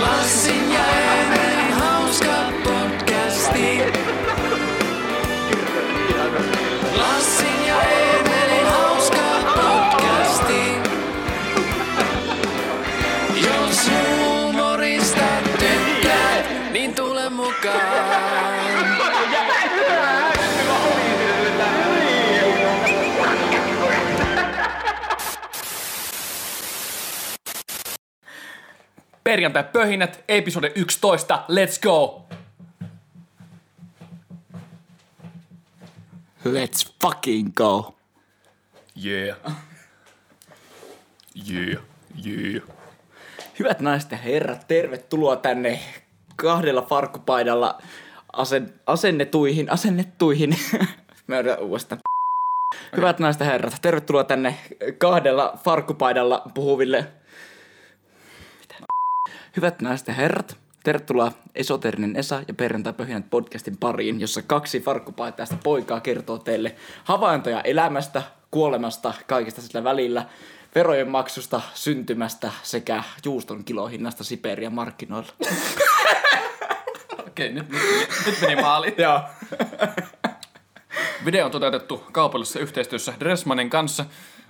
Lassin ja Perjantai pöhinät, episode 11, let's go! Let's fucking go. Yeah. Yeah, yeah. Hyvät naiset ja herrat, tervetuloa tänne kahdella farkkupaidalla asen, asennetuihin, asennettuihin. Mä yritän uudestaan. Hyvät naiset ja herrat, tervetuloa tänne kahdella farkkupaidalla puhuville. Hyvät naiset ja herrat, tervetuloa Esoterinen Esa ja Perjantai-pöhinät podcastin pariin, jossa kaksi farkkupaitaista poikaa kertoo teille havaintoja elämästä, kuolemasta, kaikista sillä välillä, verojen maksusta, syntymästä sekä juuston kilohinnasta Siperian markkinoilla. Okei, nyt, nyt, nyt meni maaliin. Joo. Video on toteutettu kaupallisessa yhteistyössä Dressmanin kanssa.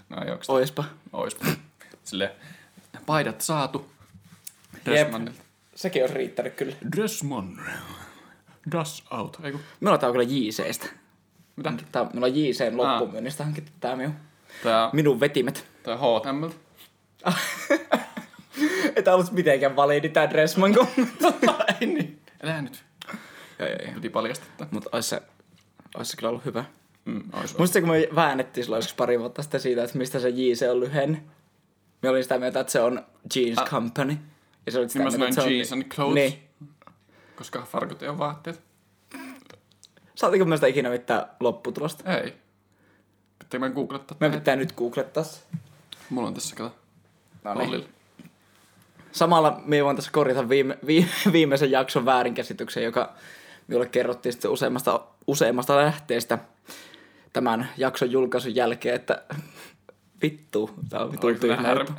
No. Oispa. Ois. Sille paidat saatu. Dressmanilta. Sekin olisi riittänyt kyllä. Dressman. Das out. Eiku. Tää on kyllä JCstä. Mitä? Tää, minulla on JCn loppumyynnistä hankittu tää minun, Tää, minun vetimet. tää H&M. Ei tää ollut mitenkään validi tää Dressman kommentti. Ei niin. Älä nyt. Joo, joo, joo. Piti paljastaa. Mutta ois se, ois se kyllä ollut hyvä. Mm. Muistatko, kun me väännettiin silloin joskus pari vuotta sitten siitä, että mistä se JC on lyhenne? Me olin sitä mieltä, että se on Jeans Ah. Company. Ja se oli sitä Niin mä sanoin on... jeans and clothes. Niin. Koska farkut ei ole vaatteet. Saatiko me sitä ikinä mitään lopputulosta? Ei. Pitääkö mä googlettaa? Me pitää nyt googlettaa se. Mulla on tässä, kato. No niin. Samalla me voin tässä korjata viime, vi, viimeisen jakson väärinkäsityksen, joka minulle kerrottiin sitten useammasta, useammasta lähteestä tämän jakson julkaisun jälkeen, että vittu, tää on vittu tyhmä här, juttu.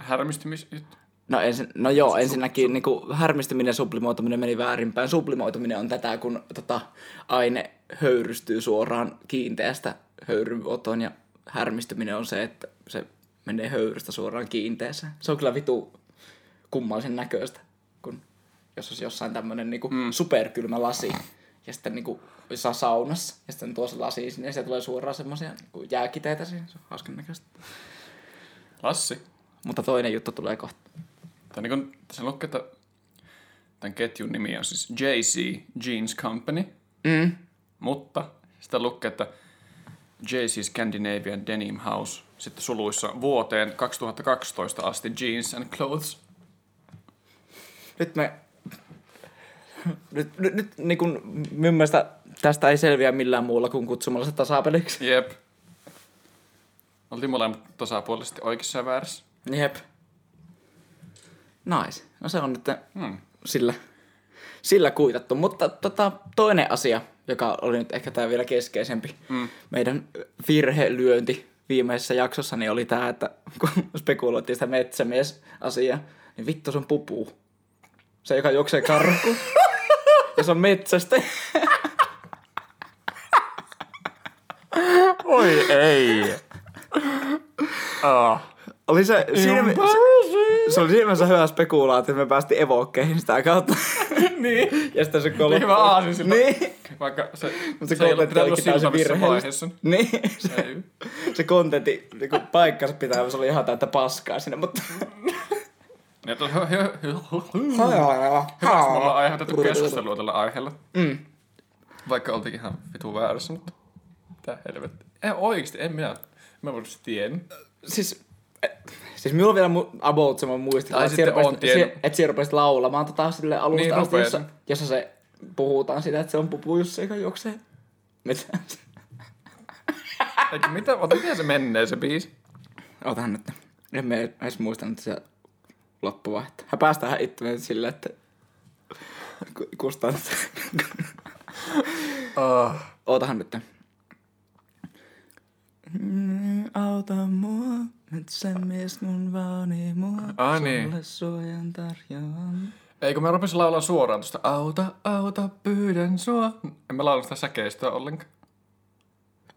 No, ensin, no joo, ensinnäkin niin kuin, härmistyminen ja sublimoituminen meni väärinpäin. Sublimoituminen on tätä, kun tota, aine höyrystyy suoraan kiinteästä höyrynoton ja härmistyminen on se, että se menee höyrystä suoraan kiinteeseen. Se on kyllä vitu kummallisen näköistä, kun jos olisi jossain tämmöinen niin mm. superkylmä lasi ja sitten niin kuin, saa saunassa ja sitten tuo se lasi sinne ja sieltä tulee suoraan semmoisia niin jääkiteitä siihen. Se on hauskan näköistä. Lassi. Mutta toinen juttu tulee kohta. Tää niin kun, tässä lukee, että tämän ketjun nimi on siis JC Jeans Company. Mm. Mutta sitä lukee, että JC Scandinavian Denim House. Sitten suluissa vuoteen 2012 asti Jeans and Clothes. nyt me... Nyt, nyt, nyt niin kun, minun mielestä tästä ei selviä millään muulla kuin kutsumalla se tasapeliksi. Jep. Oltiin molemmat tasapuolisesti oikeassa ja väärässä. Jep. Nice. No se on nyt Hmm. sillä, sillä kuitattu. Mutta tota, toinen asia, joka oli nyt ehkä tämä vielä keskeisempi, mm. meidän virhelyönti viimeisessä jaksossa, niin oli tämä, että kun spekuloitiin sitä metsämies-asiaa, niin vittu se on pupu. Se, joka juoksee karkuun. ja se on metsästä. Oi ei. ah. Oli se, siinä, se, se oli siinä mielessä hyvä spekulaatio, että me päästiin evokkeihin sitä kautta. niin. ja sitten se kolo... Niin hyvä aasinsilta. Niin. Vaikka se, se, se ei kontentti pitänyt silmävissä virheellistä. vaiheessa. Niin. Se, Ei. se kontentti, niinku paikkansa pitää, se oli ihan täyttä paskaa sinne, mutta... Ja to, hö, hö, hö, hö. Hyväksi me ollaan aiheutettu keskustelua tällä aiheella. Mm. Vaikka oltiin ihan vitu väärässä, mutta mitä helvettiä. Ei oikeesti, en minä. Mä voin tiedä. Siis, siis minulla on vielä mu- about semmoinen muistikuva, Tai että rupesit- että siellä rupesit laulamaan tota sille alusta Niin, asti, jossa, jossa se puhutaan sitä, että se on pupu Jussi, joka juoksee. Mitä? Eikö mitä, ota miten se menee se biisi? Otahan nyt. En me edes muistanut se loppuvaihto. Hän päästään itse silleen, että ku- kustaan. Oh. Ootahan nyt. Mm, Auta mua, nyt se mies mun vaani mua. Ai niin. Sulle suojan tarjoan. Eikö me rupesin laulaa suoraan tuosta Auta, auta, pyydän sua. En mä laula sitä säkeistöä ollenkaan.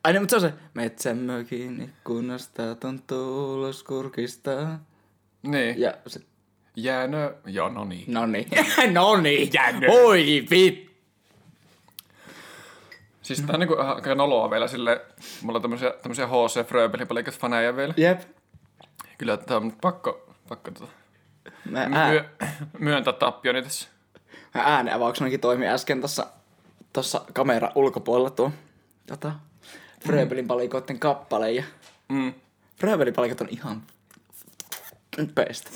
Ai niin, mutta se on se. Metsän mökin ikkunasta tuntuu ulos kurkista. Niin. Ja se, Jäänö. Joo, no niin. no niin. no niin. Oi vit. Siis tää on niinku aika noloa vielä sille. Mulla on tämmösiä, tämmösiä HC Fröbelin faneja vielä. Jep. Kyllä tää on pakko, pakko tota, Mä, ää, myö, myöntää tappioni tässä. mä ääneavauksenikin toimi äsken tossa, tossa kamera ulkopuolella tuo tota, Fröbelin palikoiden kappale. Ja Mm. Fröbelin palikot on ihan best.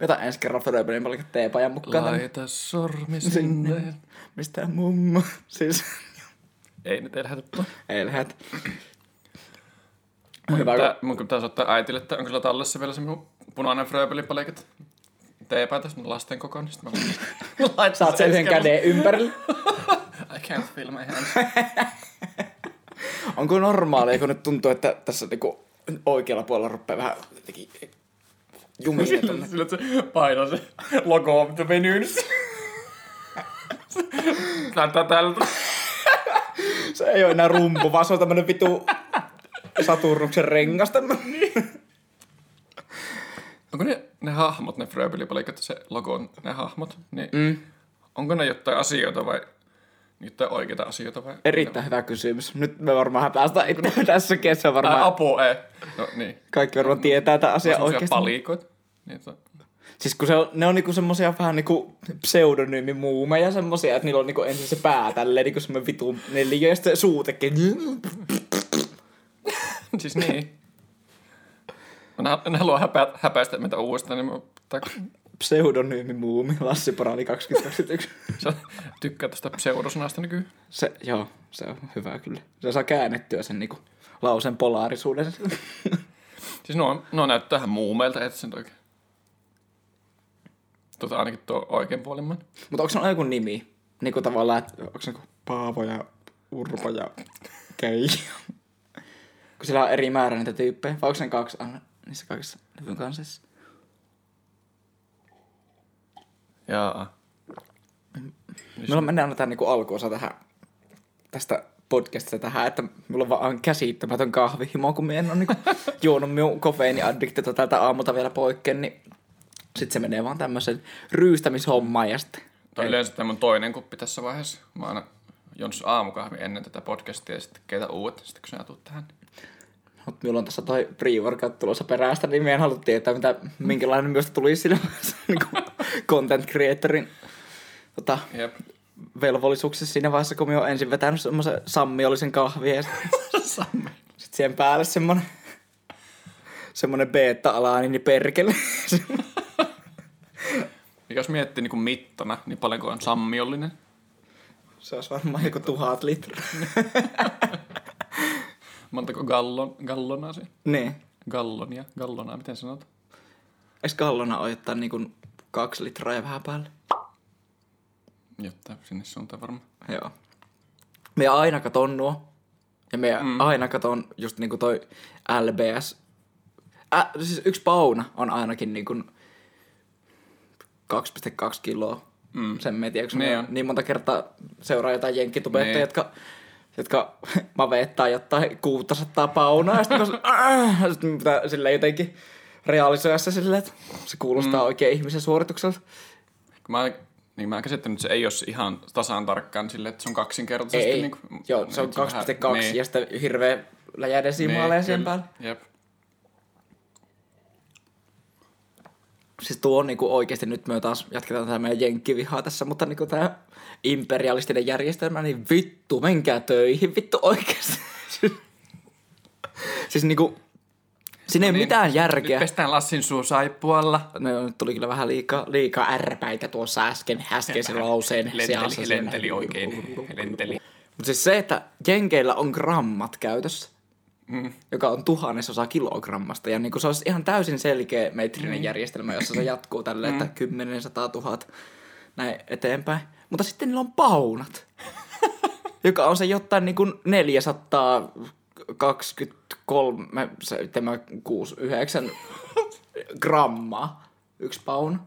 Vetä ensi kerran Fröbelin palikot teepajan mukaan. Laita sormi sinne. Mistä mummo? Siis Ei nyt ei lähdetä tuon. ei lähet. Hyvä, Tää, mun pitäisi ottaa äitille, että onko sillä tallessa vielä se minun punainen Fröbelin palikat. Teepäitä, sitten lasten kokoon, niin sitten mä laitan saat sen yhden käden ympärille. I can't feel my hands. Onko normaalia, kun nyt tuntuu, että tässä niinku oikealla puolella rupeaa vähän jotenkin jumille tonne. Sillä että se painaa se logo of the venues. Näyttää tältä. Se ei ole enää rumpu, vaan se on tämmönen vitu Saturnuksen rengas tämmönen. Onko ne, ne hahmot, ne Fröbelipalikat, se logo on ne hahmot, niin mm. onko ne jotain asioita vai jotain oikeita asioita vai? Erittäin hyvä kysymys. Nyt me varmaan päästään itse tässä kesä varmaan. apu, ei. No niin. Kaikki varmaan tietää tämän asian oikeasti. palikoita. Niin, että, Siis kun se on, ne on niinku semmosia vähän niinku pseudonyymimuumeja semmosia, että niillä on niinku ensin se pää tälleen niinku semmoinen vitu neliö ja sitten suu tekee siis niin. Mä en halua häpä, häpäistä meitä uudestaan, niin mä tai, pseudonyymimuumi Lassi Parani 2021. sä tykkää tästä pseudosanasta nykyään. Se, joo, se on hyvä kyllä. Se saa käännettyä sen niinku lauseen polaarisuuden. Siis nuo, nuo näyttää ihan muumeilta, et sen oikein. Tota ainakin tuo oikein puolimman. Mutta onko se joku nimi? Niinku tavallaan, että onko se niinku Paavo ja Urpo ja Keija? Kun sillä on eri määrä niitä tyyppejä. Vai onko ne kaksi aina niissä kaikissa levyn kanssa? Jaa. Meillä mennään aina tämän niinku alkuosa tähän, tästä podcastista tähän, että mulla on vaan käsittämätön kahvihimo, kun mä en ole niinku juonut minun kofeiiniaddiktiota tältä aamulta vielä poikkeen, niin sitten se menee vaan tämmöisen ryystämishommaan ja sitten Toi yleensä tämä mun toinen kuppi tässä vaiheessa. Mä aina jons aamukahvi ennen tätä podcastia ja sitten keitä uudet, sitten kun sä tuut tähän. Mutta minulla on tässä toi pre-workout tulossa perästä, niin minä en halua tietää, mitä, minkälainen myös tulisi siinä vaiheessa niin content creatorin tota, Jep. velvollisuuksissa siinä vaiheessa, kun minä olen ensin vetänyt semmoisen sammiollisen kahvia ja sitten sit siihen päälle semmoinen semmoinen beta-alaani, niin perkele. Jos miettii niin kuin mittana, niin paljonko on sammiollinen. Se olisi varmaan joku tuhat litraa. Montako gallon, gallonaa se? niin. Gallonia, gallonaa, miten sanot? Eikö kallona ojottaa niinku kaksi litraa ja vähän päälle? Jotta sinne suuntaan varmaan. Joo. Me aina katon nuo. Ja me mm. aina katon just niinku toi LBS. Ä, siis yksi pauna on ainakin niinku 2,2 kiloa. Mm. Sen me tiedä, Niin on. niin monta kertaa seuraa jotain jenkkitubettajia, Niin. jotka, jotka maveettaa jotain 600 paunaa. Ja sitten mä sit pitää silleen jotenkin realisoida se silleen, että se kuulostaa mm. oikein ihmisen suoritukselta. Mä, niin mä oon käsittänyt, että se ei ole ihan tasan tarkkaan silleen, että se on kaksinkertaisesti. Ei, niin kuin, joo, se on vähän- 2,2 niin, ja sitten hirveä läjädesimaaleja niin, kyllä. päälle. Jep. Siis tuo on niinku oikeasti, nyt me taas jatketaan tämä meidän jenkkivihaa tässä, mutta niinku tämä imperialistinen järjestelmä, niin vittu, menkää töihin, vittu oikeasti. siis niinku, siinä ei No ole niin, mitään järkeä. Nyt pestään Lassin suu saippualla. No, nyt tuli kyllä vähän liikaa, liikaa ärpäitä tuossa äsken, äskeisen lauseen Lenteli, lenteli oikein. Lenteli. Mutta siis se, että Jenkeillä on grammat käytössä, mm. joka on tuhannesosa kilogrammasta. Ja niinku se olisi ihan täysin selkeä metrinen mm. järjestelmä, jossa se jatkuu tälleen, että 10, 100 000 näin eteenpäin. Mutta sitten niillä on paunat, joka on se jotain niinku 423, 7, 6, 9 grammaa yksi pauna.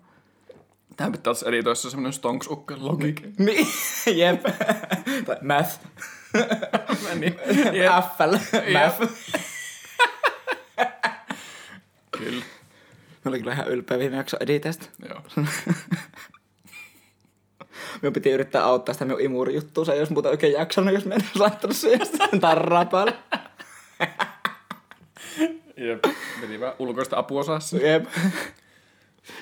Tähän pitää olla editoissa semmonen stonks ukke logik. Niin, jep. Tai math. niin. Math. Kyllä. Mä olin kyllä ihan ylpeä viime jakson editeistä. Joo. Minun piti yrittää auttaa sitä minun imurijuttua, se ei olisi muuten oikein jaksanut, jos mä en olisi laittanut siihen tarraa päälle. Jep. Meni vähän ulkoista apua saa. Jep.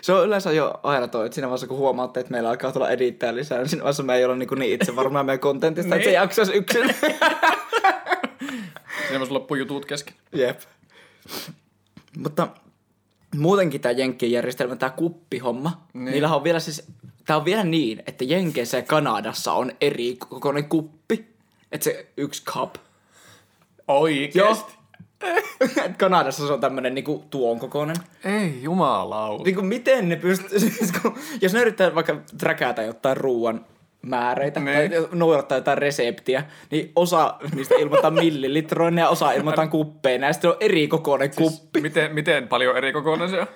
Se on yleensä jo aina toi, että siinä vaiheessa kun huomaatte, että meillä alkaa tulla edittää lisää, niin siinä vaiheessa me ei olla niin, niin itse varmaa meidän kontentista, että se Niin. jaksaisi yksin. Siinä voisi loppua jutut kesken. Jep. Mutta muutenkin tämä Jenkkien järjestelmä, tämä kuppihomma, niin. niillä on vielä siis, tämä on vielä niin, että Jenkeissä ja Kanadassa on eri kokoinen kuppi. Että se yksi cup. Oikeesti? Joo. Et Kanadassa se on tämmönen niinku tuon kokoinen. Ei jumalauta. Niinku miten ne pystyy, siis kun, jos ne yrittää vaikka träkätä jotain ruoan määreitä Niin. tai noudattaa jotain reseptiä, niin osa niistä ilmoitetaan millilitroina ja osa ilmoitetaan kuppeina ja sitten on eri kokoinen kuppi. Miten, miten paljon eri kokoinen se on?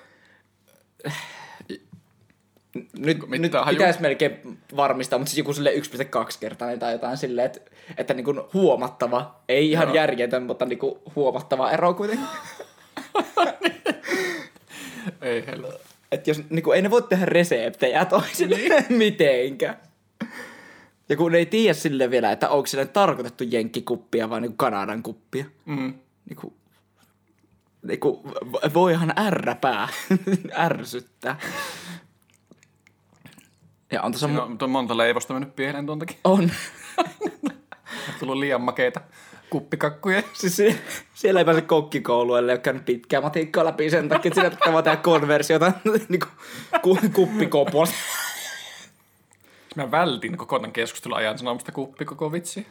Nyt, nyt pitäisi melkein varmistaa, mutta siis joku sille 1,2 kertainen tai jotain silleen, että, että niin kuin huomattava, ei ihan Joo. järjetön, mutta niin kuin huomattava ero kuitenkin. Ei hello. Että jos, niin kuin, ei ne voi tehdä reseptejä toisille Niin. mitenkään. Ja kun ei tiedä sille vielä, että onko sille tarkoitettu jenkkikuppia vai niin kuin Kanadan kuppia. Mm. Niin kuin, niin kuin, voihan ärräpää ärsyttää. Ja on tuossa... Siinä on, on monta leivosta mennyt pieleen tuon takia. on. Tullut liian makeita kuppikakkuja. Siis sie- siellä ei pääse kokkikouluun, ellei ole käynyt pitkää matikkaa läpi sen takia, että siinä pitää tehdä konversiota niin ku, kuppikoposta. Mä vältin koko tämän keskustelun ajan sanomasta kuppi koko vitsi.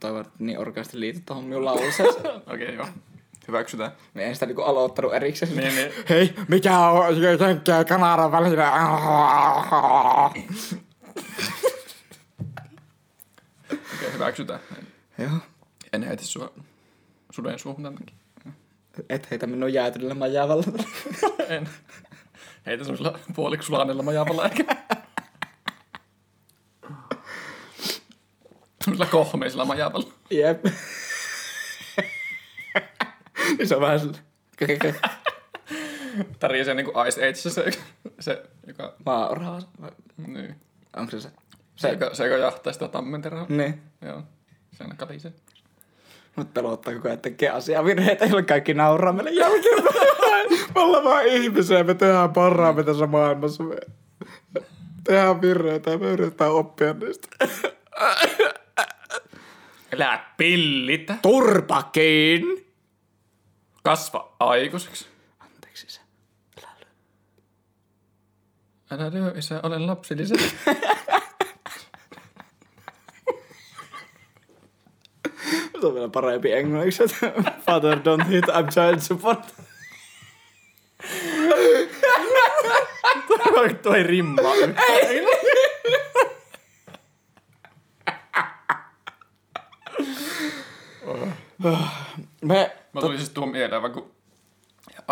Toivon, että niin orkeasti liityt tuohon minun lauseeseen. Okei, okay, joo. Hyväksytään. Me en sitä niinku aloittanut erikseen. Niin, niin. Hei, mikä on ja Kanadan välillä? Okei, hyväksytään. En, Joo. en heitä sua suden suuhun tämän takia. Et heitä minun jäätyneellä majavalla. En. Heitä semmoisella puoliksi sulaneella majavalla ehkä. Semmoisella kohmeisella majavalla. Jep. niin se on vähän sille. Tärisee niinku Ice Age se, se joka, Mauraha. niin, Onko se se? se, Se. joka, se, joka jahtaa sitä tammenterää. Niin. Joo, se aina kalisee. Mut pelottaa koko ajan, että tekee asiavirheitä, joilla kaikki nauraa meille jälkeenpäin. Me ollaan vaan ihmisiä, me tehdään parhaamme tässä maailmassa. Me tehdään virheitä ja me yritetään oppia niistä. Elää pillitä. Turpakin! Kasva aikuiseksi. Anteeksi se. Älä lyö isä, olen lapsillisen. Se on vielä parempi englanniksi, että Father don't hit, I'm child support. Tuo ei rimmaa yhtään. Me, Mä tulin siis tuon mieleen, vaan kun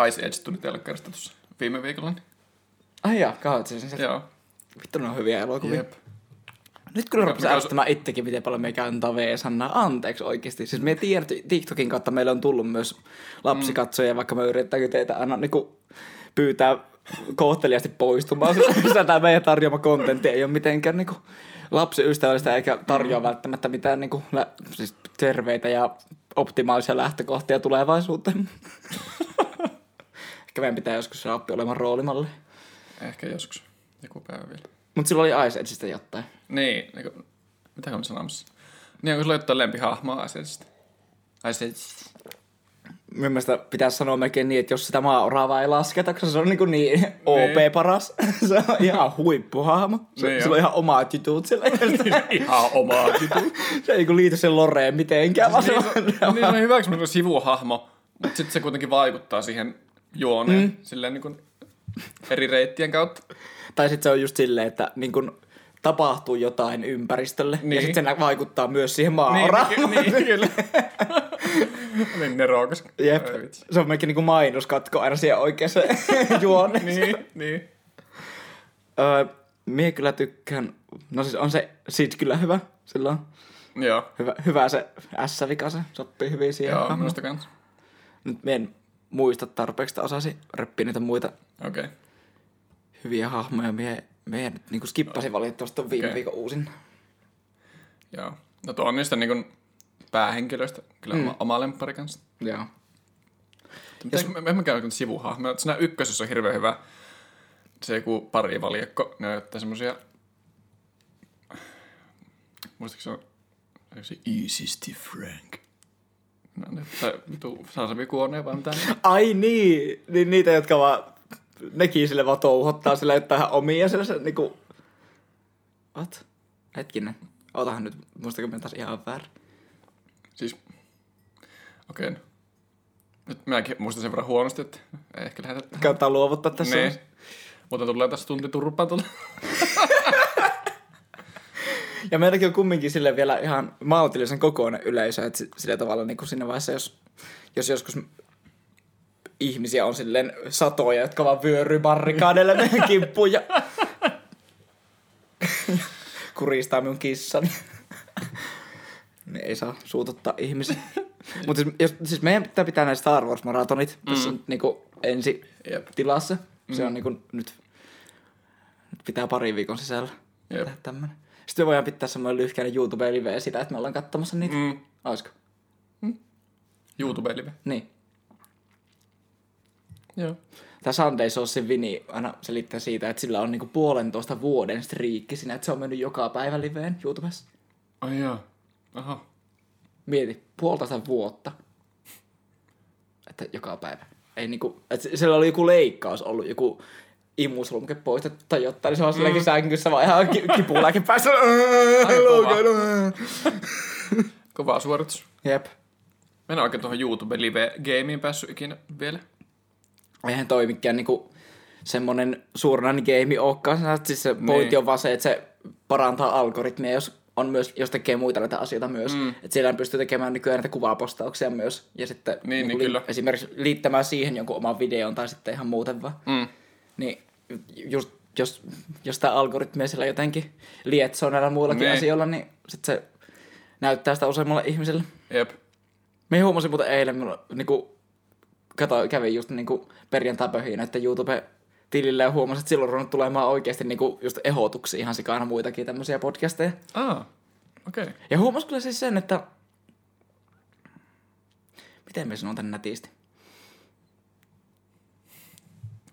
Ice Age tuli telkkarista tuossa viime viikolla. Niin, ai jaa, katsottiin sen. joo. Vittu, ne on hyviä elokuvia. Jep. Nyt kun rupesin mikä- ärsyttämään itsekin, miten paljon me käytetään V-sanaa. Anteeksi oikeasti. Siis me tiedän, että TikTokin kautta meille on tullut myös lapsikatsoja, vaikka me yritetäänkö teitä aina niin kuin pyytää kohteliasti poistumaan. Sillä tämä meidän tarjoama kontentti ei ole mitenkään niin kuin lapsiystävällistä eikä tarjoa välttämättä mitään niin kuin, lä- siis terveitä ja optimaalisia lähtökohtia tulevaisuuteen. Ehkä meidän pitää joskus saada oppi olemaan roolimalli. Ehkä joskus. Joku päivä vielä. Mutta silloin oli Ice Edgeistä jotain. Niin, niin kuin, mitä mä sanomassa? Niin, kun sulla jotain lempihahmoa Ice Ageista. Ice Age. Minun mielestä pitäisi sanoa melkein niin, että jos sitä maa-oravaa ei lasketa, koska se on niin, niin OP paras. se on ihan huippuhahmo. Se, Niin sillä on ihan omat jutut sillä. Ihan omaa jutut. se ei niinku liity sen Loreen mitenkään, se on, niin, se on kun se on sivuhahmo, mutta sitten se kuitenkin vaikuttaa siihen juoneen mm. silleen niin kuin eri reittien kautta. Tai sitten se on just silleen, että niin kun tapahtuu jotain ympäristölle, niin. ja Niin. sitten se vaikuttaa myös siihen Niin, maa-oravaan. niin, niin, kyllä. niin nerokas. Jep. Ai vitsi. Se on melkein niinku mainoskatko aina siihen oikeaan juoneen. Niin, niin. Öö, mie kyllä tykkään, no siis on se sit kyllä hyvä, sillä on Joo. hyvä, hyvä se S-vika, se sopii hyvin siihen. Joo, hahmoon. minusta kans. Nyt mie en muista tarpeeksi, että osasi reppiä niitä muita Okei. Okay. hyviä hahmoja. Mie, mie nyt niinku skippasin valitettavasti ton viime Okei. viikon uusin. Joo. No tuo on niistä niin päähenkilöistä kyllä mm. oma lemppari kanssa. Joo. Jos... Me, me emme käy sivuhahmoja. Siinä ykkösessä on hirveän hyvä se joku pari valjakko. Ne näyttää semmosia... Muistatko se on se Easysti Frank? No, ne, tai vitu Sasabi Kuone vai mitä? Ai niin, niin niitä, jotka vaan nekin sille vaan touhottaa sille jotain omia sellaisia niinku... What? Hetkinen. Otahan nyt, muistako me taas ihan väärin. Siis... Okei. Okay. Nyt minäkin muistan sen verran huonosti, että ei ehkä lähdetä tähän. Kannattaa luovuttaa tässä. Niin. Mutta tulee tässä tunti turpaan tulla. Ja meilläkin on kumminkin sille vielä ihan maltillisen kokoinen yleisö, että si- sillä tavalla niin kuin siinä vaiheessa, jos, jos joskus ihmisiä on silleen satoja, jotka vaan vyöryy barrikaadeille meidän kimppuun ja kuristaa minun kissani. Niin ei saa suututtaa ihmisiä. Mutta siis, jos, siis meidän pitää pitää näistä Star Wars-maratonit mm. tässä nyt niinku ensi Jep. tilassa. Se on niinku nyt, nyt pitää pari viikon sisällä Jep. tehdä tämmönen. Sitten me voidaan pitää semmoinen lyhkäinen YouTube-live sitä, että me ollaan katsomassa niitä. Mm. Mm. Olisiko? YouTube-live. Niin. Joo. Tämä Sunday Sauce Vini aina selittää siitä, että sillä on niinku puolentoista vuoden striikki siinä, että se on mennyt joka päivä liveen YouTubessa. Ai joo. Aha. Mieti, puolitoista vuotta. Että joka päivä. Ei niinku, että siellä oli joku leikkaus ollut, joku imuslumke poistettu tai jotain, niin se on silläkin sängyssä vaan ihan ki- kipulääke päässä. kova. Kova suoritus. Jep. Mä en oikein tuohon YouTube live-gameen päässyt ikinä vielä. Eihän toi mikään niinku semmonen suoranainen game olekaan. Siis se pointti Niin. on vaan se, että se parantaa algoritmia, jos on myös, jos tekee muita näitä asioita myös. Mm. Että siellä pystyy tekemään nykyään näitä kuvapostauksia myös. Ja sitten Niin, niin, li- kyllä. esimerkiksi liittämään siihen jonkun oman videon tai sitten ihan muuten vaan. Mm. Niin just, jos, jos tämä algoritmia siellä jotenkin lietsoo näillä muillakin Niin. asioilla, niin sit se näyttää sitä useammalle ihmiselle. Jep. Me huomasin muuten eilen, mulla, niinku, kato, kävin just niinku perjantai-pöhinä, että YouTube-tilille ja huomasin, että silloin on ruvennut tulemaan oikeasti niinku just ehdotuksia ihan sikana muitakin tämmöisiä podcasteja. Ah. Okei. Okay. Ja huomasin kyllä siis sen, että... Miten me sanon tän nätisti?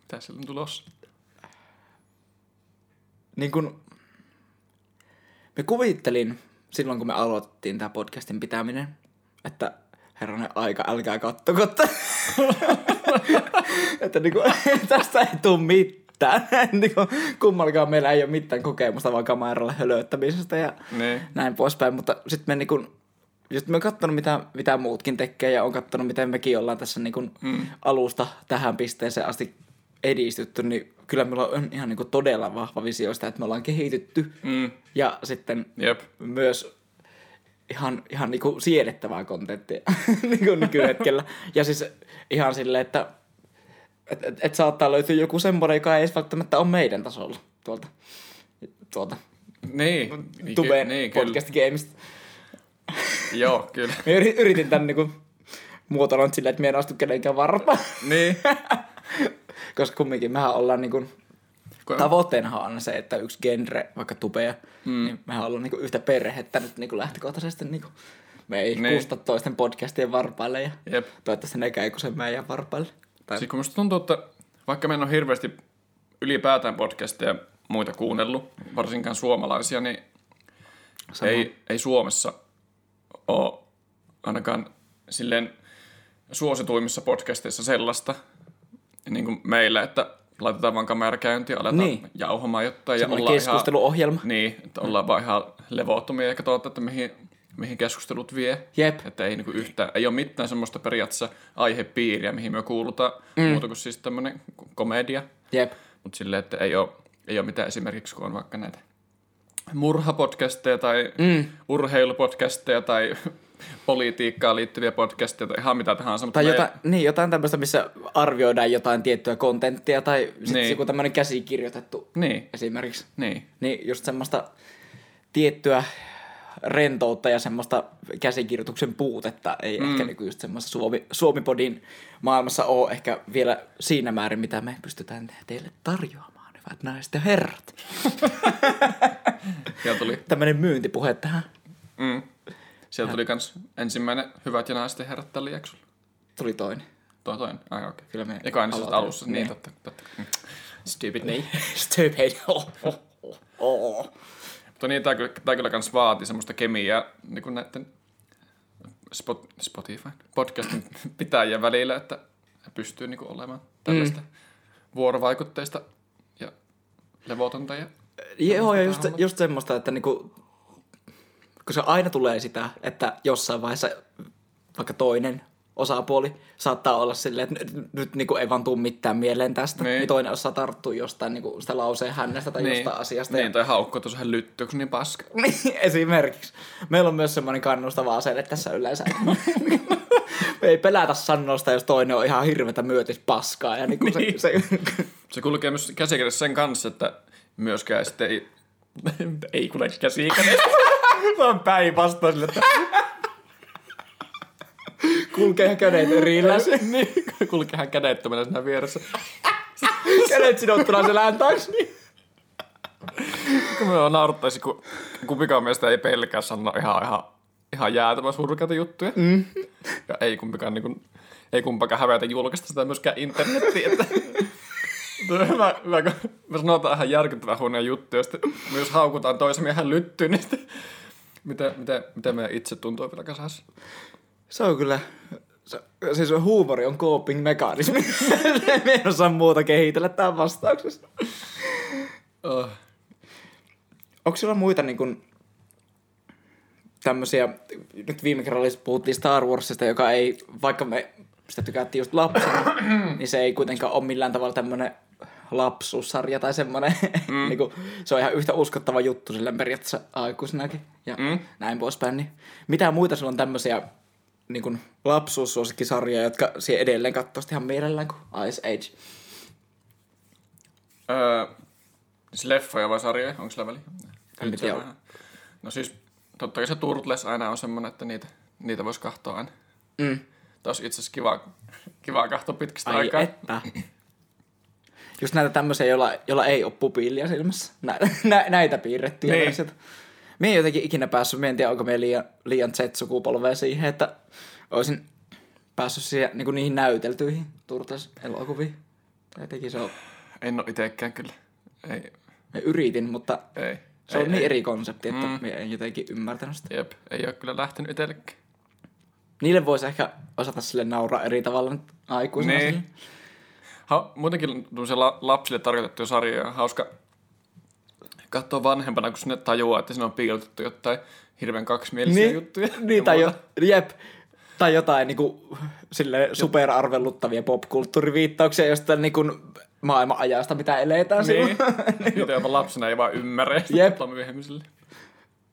Mitä siellä on tulossa? Niin kun... Me kuvittelin silloin, kun me aloitettiin tämä podcastin pitäminen, että herranen aika, älkää kattoko. että- että niinku, tästä ei tule mitään. niinku, kummallakaan meillä ei ole mitään kokemusta vaan kameralla hölöttämisestä ja Niin. näin poispäin. Mutta sitten me niinku, just me on kattonut, mitä, mitä muutkin tekee ja on kattonut, miten mekin ollaan tässä niinku mm. alusta tähän pisteeseen asti edistytty, niin kyllä meillä on ihan niinku todella vahva visio sitä, että me ollaan kehitytty. Mm. Ja sitten Jep. myös ihan, ihan niinku siedettävää kontenttia niinku nykyhetkellä. Ja siis ihan silleen, että et, et, et saattaa löytyä joku semmoinen, joka ei edes välttämättä ole meidän tasolla tuolta, tuolta Niin. Niin, Tubeen niin, kyllä. podcast gameista. Joo, kyllä. Mä yri- yritin tän niinku muotoilla silleen, että me en astu kenenkään varpaan. niin. Koska kumminkin mehän ollaan niinku, tavoitteenahan on se, että yksi genre, vaikka tubea, mm. niin mehän ollaan niinku yhtä perhettä nyt niinku lähtökohtaisesti niinku. Me ei Niin. kuusta toisten podcastien varpaille ja Jep. toivottavasti ne käy sen meidän varpaille. Tai... Siis kun musta tuntuu, että vaikka mä en ole hirveästi ylipäätään podcasteja muita kuunnellut, varsinkaan suomalaisia, niin ei, ei Suomessa ole ainakaan silleen suosituimmissa podcasteissa sellaista, niin kuin meillä, että laitetaan vaan kamera käyntiin ja aletaan Niin. jauhamaan jotain. Ja Semmoinen ollaan keskusteluohjelma. Ihan, niin, että ollaan vaan ihan levottomia ja katsotaan, että mihin, mihin keskustelut vie. Jep. Että ei, niinku yhtään, ei ole mitään semmoista periaatteessa aihepiiriä, mihin me kuulutaan, mm. muuta kuin siis tämmöinen komedia. Jep. Mutta silleen, että ei ole, ei ole mitään esimerkiksi, kun on vaikka näitä murhapodcasteja tai mm. urheilupodcasteja tai politiikkaan liittyviä podcasteja tai ihan mitä tahansa. Mutta Tai me- jotain, niin, jotain tämmöistä, missä arvioidaan jotain tiettyä kontenttia tai sitten Niin. joku tämmöinen käsikirjoitettu Niin, esimerkiksi. niin. Niin just semmoista tiettyä rentoutta ja semmoista käsikirjoituksen puutetta ei mm. ehkä nykyistä semmoista Suomi, Suomipodin maailmassa ole ehkä vielä siinä määrin, mitä me pystytään teille tarjoamaan, hyvät naiset ja herrat. Siellä tuli, Tämmöinen myyntipuhe tähän. mm, siellä tuli kans ensimmäinen hyvät ja naisten herrat tällä jaksolla. Tuli toinen. Tuo toinen. Ai okei. Kyllä me Eka aloitetaan. alussa. Niin, Niin. totta, totta. Mm. Stupid. Niin. Stupid. Oh, oh, oh, oh. Mutta niin, tää kyllä, tää kyllä kans vaati semmoista kemiaa niin kuin näiden Spot, Spotify, podcastin pitäjien välillä, että pystyy niin kuin olemaan tällaista mm. vuorovaikutteista ja levotonta ja Joo, ja just, just semmoista, että niinku, kun se aina tulee sitä, että jossain vaiheessa vaikka toinen osapuoli saattaa olla silleen, että nyt, nyt niinku ei vaan tuu mitään mieleen tästä, Niin. niin, niin toinen osaa tarttua jostain niinku sitä lauseen hänestä tai niin. jostain asiasta. Niin, tai haukko tuossa hän lyttyy, kun se niin paska. Niin, esimerkiksi. Meillä on myös semmoinen kannustava asenne tässä yleensä. Me ei pelätä sanoa sitä, jos toinen on ihan hirvetä myötis paskaa. Ja niin se, Niin. se, Se kulkee myös käsikirjassa sen kanssa, että myöskään sitten ei, ei kulje käsikädessä. On päinvastoin sille, että kulkee kädet erillään. niin, kulkeehan kädettömänä siinä vieressä. Kädet sidottuna selän taakse. Niin. Kun me naurattaisi, kun kumpikaan meistä ei pelkää sanoa ihan, ihan, ihan jäätävän surkeita juttuja. Mm. Ja ei kumpikaan, niin kuin, ei kumpikaan hävetä julkaista sitä myöskään internettiin. Että... Hyvä, hyvä, kun me sanotaan ihan järkyttävän huonoja juttuja, ja sitten jos haukutaan toisemme ihan lyttyyn, niin sitten miten, miten, miten meidän itse tuntuu vielä kasassa. Se on kyllä, se, siis huumori on coping mekanismi. Me ei osaa muuta kehitellä tämän vastauksessa. Oh. Onko sulla muita niin kuin, tämmöisiä, nyt viime kerralla puhuttiin Star Warsista, joka ei, vaikka me sitä tykättiin just lapsena, niin se ei kuitenkaan ole millään tavalla tämmöinen lapsuussarja tai semmoinen, mm. niin kuin, se on ihan yhtä uskottava juttu sille periaatteessa aikuisenakin ja mm. näin poispäin. Niin, mitä muita sulla on tämmöisiä niin kuin lapsuussuosikkisarjoja, jotka siihen edelleen katsoisit ihan mielellään kuin Ice Age? Öö, siis leffoja vai sarjoja? Onko sillä väliä? En tiedä. on No siis, totta kai se Turtles aina on semmonen, että niitä, niitä voisi katsoa aina. Mm. Tos itse asiassa kiva, kiva katsoa pitkästä Ai aikaa. että. Just näitä tämmöisiä, joilla, joilla ei ole pupillia silmässä. Nä, nä, näitä piirrettyjä Niin. versioita. Mie en jotenkin ikinä päässyt, mie en tiedä, onko me liian, liian Z-sukupolvea siihen, että olisin päässyt siihen, niin niihin näyteltyihin Turtles-elokuviin. Tai jotenkin se on, En oo itekään kyllä. Ei, me yritin, mutta ei. se ei, on niin ei. eri konsepti, että Mm. en jotenkin ymmärtänyt sitä. Jep, ei oo kyllä lähtenyt itsellekään. Niille voisi ehkä osata sille nauraa eri tavalla nyt aikuisena. Niin. sille. Ha, muutenkin lapsille tarkoitettuja sarjoja on hauska katsoa vanhempana, kun sinne tajuaa, että sinne on piilotettu jotain hirveän kaksimielisiä niin, juttuja. Niin, tai, jo, jep, tai jotain niinku, sille superarveluttavia popkulttuuriviittauksia jostain niinku maailman ajasta, mitä eletään Niin, silloin. niitä jopa lapsena ei vaan ymmärrä. Jep. Myöhemmin sille.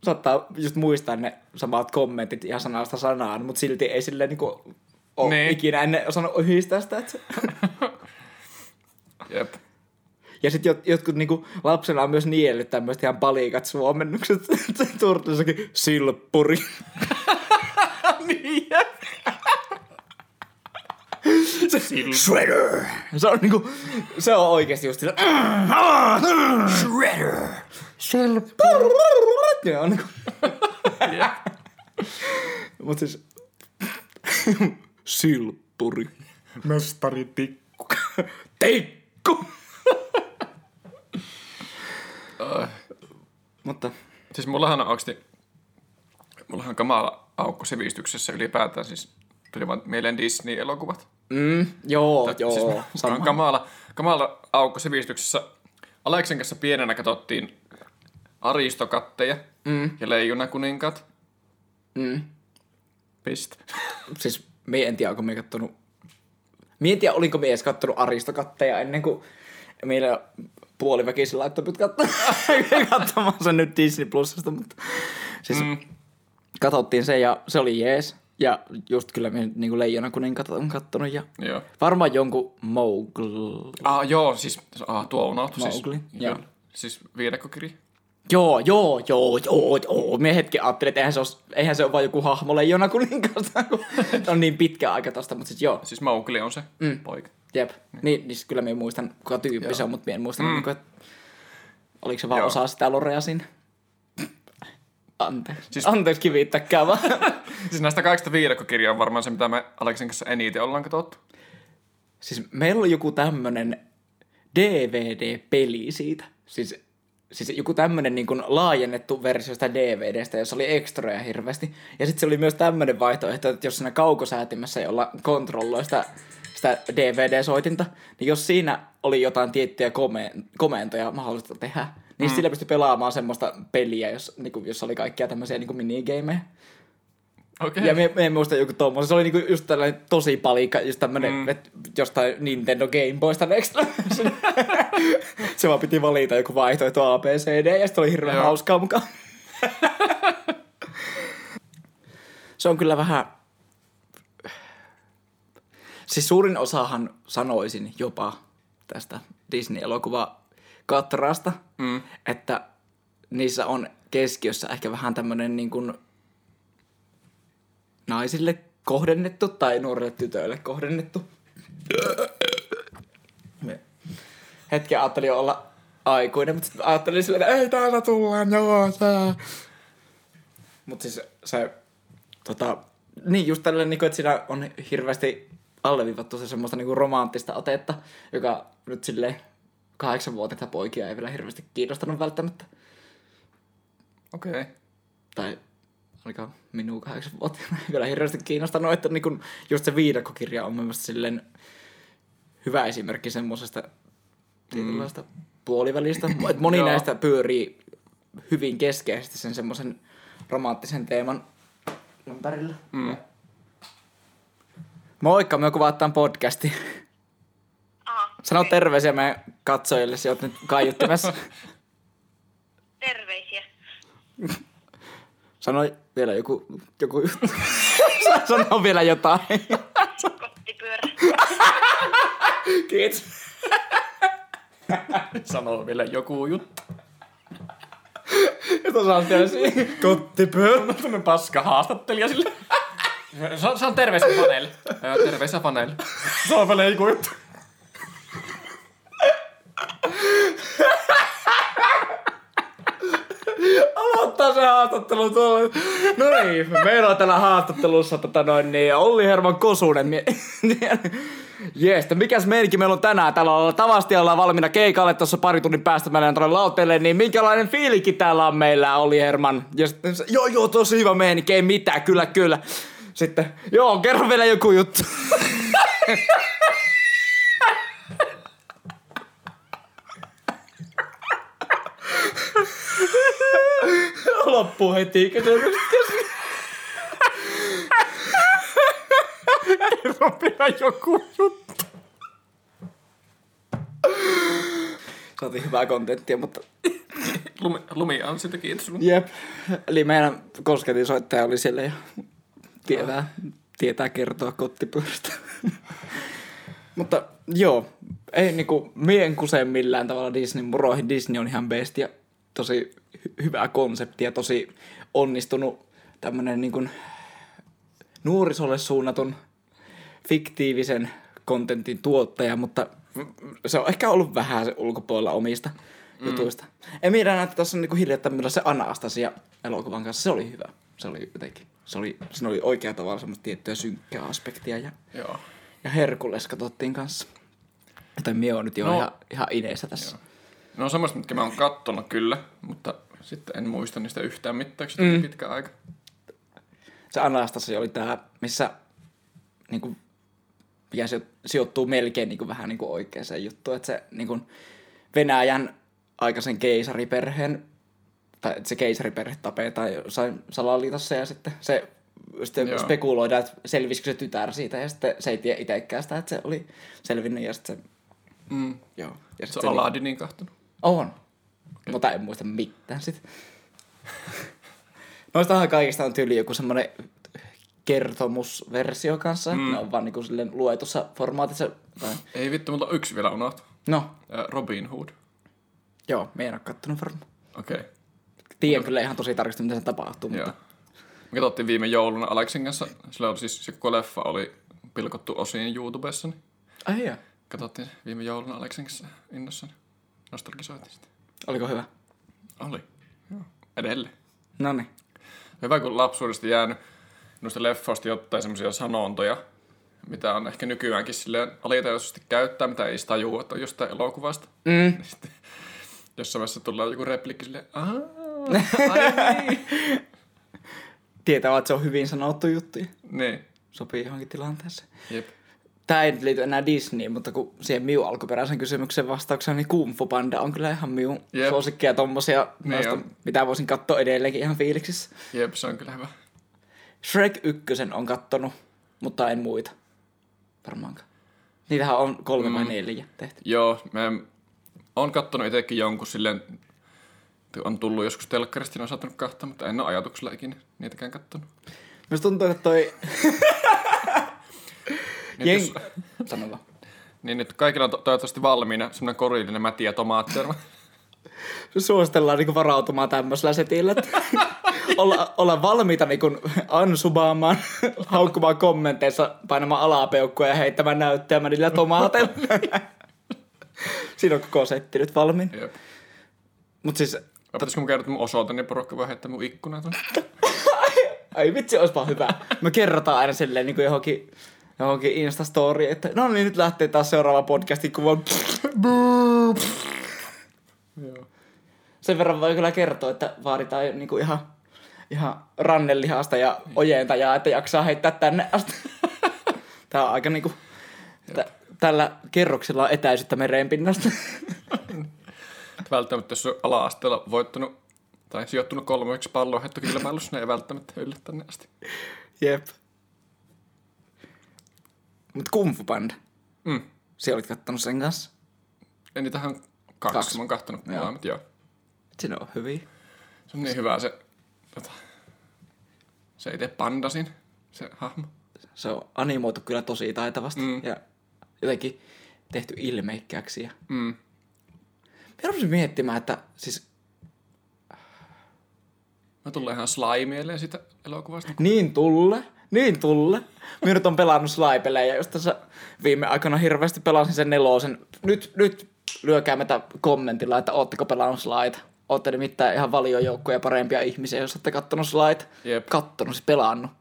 Saattaa just muistaa ne samat kommentit ihan sanasta sanaan, mutta silti ei silleen niinku ole Niin. niin. ikinä ennen osannut yhdistää sitä. Että... Jep. Ja sitten jot, jotkut niinku lapsena on myös niellyt tämmöiset ihan palikat suomennukset. Turtlesakin silppuri. niin, jep. Shredder! Se on niinku, se on oikeesti just sillä, Shredder! Silppuri! Ja on niinku, mut siis, silppuri. Mestari Tikku. Teikku! Mutta, Siis mullahan on oikeasti, mullahan on kamala aukko sivistyksessä ylipäätään, siis tuli vaan mieleen Disney-elokuvat. mm, joo, Tai joo, siis sama. on kamala, kamala aukko sivistyksessä. Aleksen kanssa pienenä katsottiin aristokatteja mm. ja leijuna kuninkaat. Mm. Piste. Siis, me en tiedä, onko me kattonut... Mie en tiedä, olinko me edes kattonut aristokatteja ennen kuin meillä puoliväkisin laittoi nyt katsomaan, sen nyt Disney Plusasta, mutta siis mm. katsottiin se ja se oli jees. Ja just kyllä me niin Leijona kuninkaat on kattonut ja Joo. varmaan jonkun Mowgli. Ah, joo, siis ah, tuo unohtui. Siis, Mowgli, joo. joo. Siis viidekkokirja. Joo, joo, joo, joo, joo. Me hetken ajattelin, että eihän se, olisi, eihän se ole vaan joku hahmo Leijona kuninkaasta, kun on niin pitkä aika tosta, mutta siis joo. Siis Mowgli on se mm. poika. Jep. Niin, niin siis kyllä mä muistan, kuka tyyppi se on, mutta mä en muista, mm. niin että oliko se vaan Joo. osa sitä Lorea siinä. Anteeksi. Siis... Anteeksi kivittäkää vaan. Siis näistä kaikista viidekkokirjaa on varmaan se, mitä me Aleksin kanssa eniten ollaan katsottu. siis meillä oli joku tämmönen DVD-peli siitä. Siis, siis joku tämmönen niin kuin laajennettu versio sitä DVDstä, jossa oli ekstroja hirveästi. Ja sitten se oli myös tämmönen vaihtoehto, että jos siinä kaukosäätimessä, jolla kontrolloi sitä, sitä DVD-soitinta, niin jos siinä oli jotain tiettyjä kome- komentoja mahdollista tehdä, niin mm. sillä pystyi pelaamaan semmoista peliä, jos, niin kuin, jossa oli kaikkia tämmöisiä niin minigameja. Okei. Ja me, me en muista joku tommosen. Se oli niinku just tällainen tosi palikka, just tämmönen, mm. et jostain Nintendo Game Boysta Next. se vaan piti valita joku vaihtoehto A, B, C, D, ja sitten oli hirveän Joo. hauskaa mukaan. se on kyllä vähän... Siis suurin osahan sanoisin jopa tästä Disney-elokuva katrasta, mm. että niissä on keskiössä ehkä vähän tämmönen niin kuin naisille kohdennettu tai nuorille tytöille kohdennettu. Hetken ajattelin olla aikuinen, mutta sitten ajattelin silleen, että ei täällä tullaan, joo, tää. Mutta siis se, tota, niin just tällainen, niin että siinä on hirveästi alleviivattu se semmoista niin romanttista otetta, joka nyt silleen kahdeksanvuotiaita poikia ei vielä hirveästi kiinnostanut välttämättä. Okei. Okay. tai ainakaan minun kahdeksan vuotiaana ei vielä hirveästi kiinnostanut, että niin kun just se viidakokirja on mielestäni silleen hyvä esimerkki semmoisesta tietynlaista puolivälistä. Et moni Joo. näistä pyörii hyvin keskeisesti sen semmoisen romanttisen teeman ympärillä. Mm. Moikka, me kuvataan podcasti. Aha, Sano terveisiä meidän katsojille, sä oot nyt kaiuttimessa. Terveisiä. Sano vielä joku, joku juttu. Sano vielä jotain. Kottipyörä. Kiitos. Sanoo vielä joku juttu. Ja tuossa on vielä siinä kottipyörä. Tämmönen paska haastattelija sille. Se on, se on terveisiä faneille. Terveisiä faneille. Se on vielä joku juttu. Aloittaa se haastattelu tuolla. No niin, meillä on täällä haastattelussa tota noin, niin Olli Herman Kosunen. Jees, mikäs meininki meillä on tänään? Täällä ollaan tavasti ollaan valmiina keikalle tuossa pari tunnin päästä mennään tuonne lauteelle, niin minkälainen fiilikki täällä on meillä, Olli Herman? Ja sitten, joo, joo, tosi hyvä meininki, ei mitään, kyllä, kyllä. Sitten, joo, kerro vielä joku juttu. Loppuu heti. Kerro vielä joku juttu. Saatiin hyvää kontenttia, mutta Lumi, lumi on sitä kiitos. Jep. Eli meidän kosketin soittaja oli siellä ja tietää, tietää kertoa kottipyörästä. Mutta joo, ei niinku mien kuse millään tavalla Disney muroihin. Disney on ihan best ja tosi hy- hyvä konsepti ja tosi onnistunut tämmönen niinku nuorisolle suunnatun fiktiivisen kontentin tuottaja, mutta se on ehkä ollut vähän se ulkopuolella omista mm. jutuista. Emilia näytti tässä niinku hiljattain millä se Anastasia elokuvan kanssa. Se oli hyvä. Se oli jotenkin, se oli, siinä oli oikea tavalla semmoista tiettyä synkkää aspektia ja, Joo. ja Herkules katsottiin kanssa. Joten mie on nyt jo No. ihan, ihan ideessä tässä. Ne on semmoista, mitkä mä oon kattonut kyllä, mutta sitten en muista niistä yhtään mitään, kun mm. pitkä aika. Se Anastasia oli tää, missä niinku, mikä sijo- sijoittuu melkein niinku, vähän niinku oikeaan juttuun. Että se niinku, Venäjän aikaisen keisariperheen, tai että se keisariperhe tapetaan jossain salaliitossa ja sitten se sitten Joo. spekuloidaan, että selvisikö se tytär siitä ja sitten se ei tiedä itsekään sitä, että se oli selvinnyt ja sitten se, Mm. joo. Ja Se sitten on se, Aladdinin kahtonut. On. Mutta en muista mitään sit. Noistahan kaikista on tyyli joku semmonen kertomusversio kanssa. Mm. Ne on vaan niinku silleen luetussa formaatissa. Tai... Ei vittu, mutta yksi vielä unohtu. No, Robin Hood. joo, me en oo kattonut varmaan. Okei. Okay. Tiedän kyllä ihan tosi tarkasti, mitä se tapahtuu. Joo. Mutta... Me katsottiin viime jouluna Aleksin kanssa. Sillä oli siis se koko leffa oli pilkottu osiin YouTubessa. Niin Ai joo. katsottiin viime jouluna Aleksin kanssa innossa. Nostalgisoitiin sitä. Oliko hyvä? Oli. Joo. Edelleen. No niin. Hyvä, kun lapsuudesta jäänyt noista leffoista jotain semmoisia sanontoja, mitä on ehkä nykyäänkin silleen alitajuisesti käyttää, mitä ei tajua, että on jostain elokuvasta. Mm. Sitten jossain vaiheessa tulee joku replikki silleen, aah, ai niin. Tietää, että se on hyvin sanottu juttu. niin. Sopii johonkin tilanteeseen. Jep. Tää ei nyt liity enää Disneyin, mutta kun siihen Miu alkuperäisen kysymyksen vastauksena, niin Kung Fu Panda on kyllä ihan Miu Jep. suosikkia tommosia, Niin noista, mitä voisin katsoa edelleenkin ihan fiiliksissä. Jep, se on kyllä hyvä. Shrek 1 on kattonut, mutta en muita. Varmaankaan. Niitähän on kolme vai neljä tehty. Joo, mä oon kattonut itsekin jonkun silleen, että on tullut joskus telkkarista, niin on saattanut kahta, mutta en ole ajatuksella ikinä niitäkään kattonut. Myös tuntuu, että toi... Niin, Jeng... jos, Sano vaan. niin nyt kaikilla on to- toivottavasti valmiina semmoinen korillinen mäti ja tomaatterma. Suositellaan niinku varautumaan tämmöisellä setillä, olla, olla valmiita niinku ansubaamaan, haukkumaan kommenteissa, painamaan alapeukkua ja heittämään näyttämään niillä tomaateilla. Siinä on koko setti nyt valmiin. Jep. Mut siis, Pitäisikö mun kertoa mun osoite, niin porukka voi heittää mun ikkunaa tuonne. ai vitsi, olisipa hyvä. Me kerrotaan aina silleen niinku johonkin, johonkin Instastoriin, että no niin, nyt lähtee taas seuraava podcasti, kun vaan... Joo. Sen verran voi kyllä kertoa, että vaaditaan niinku ihan, ihan rannelihasta ja ojentajaa, että jaksaa heittää tänne asti. Tää on aika niinku... Tä, tällä kerroksella on etäisyyttä mereen pinnasta. Että välttämättä jos on ala-asteella voittanut tai sijoittunut kolmeksi pallonheittokilpailussa, ne ei välttämättä yllä tänne asti. Jep. Mut Kung Fu Panda. Mm. Siellä olit kattonut sen kanssa. Ja niitähän on kaksi. Kaksi. Mä oon kahtonut Joo. molemmat, joo. Siinä on hyviä. Se on niin hyvä se, tota, se itse pandasin, se hahmo. Se on animoitu kyllä tosi taitavasti. Mm. Ja jotenkin tehty ilmeikkääksi. Ja... Mm. Mä rupesin miettimään, että siis Mä tulee ihan slime mieleen siitä elokuvasta. Niin tulle, niin tulle. Mä nyt on pelannut Sly-pelejä, jos tässä viime aikoina hirveästi pelasin sen nelosen. Nyt, nyt lyökää meitä kommentilla, että ootteko pelannut Slyta. Ootte nimittäin ihan valiojoukkoja parempia ihmisiä, jos olette kattonut Slyta. Jep. Kattonut, siis pelannut.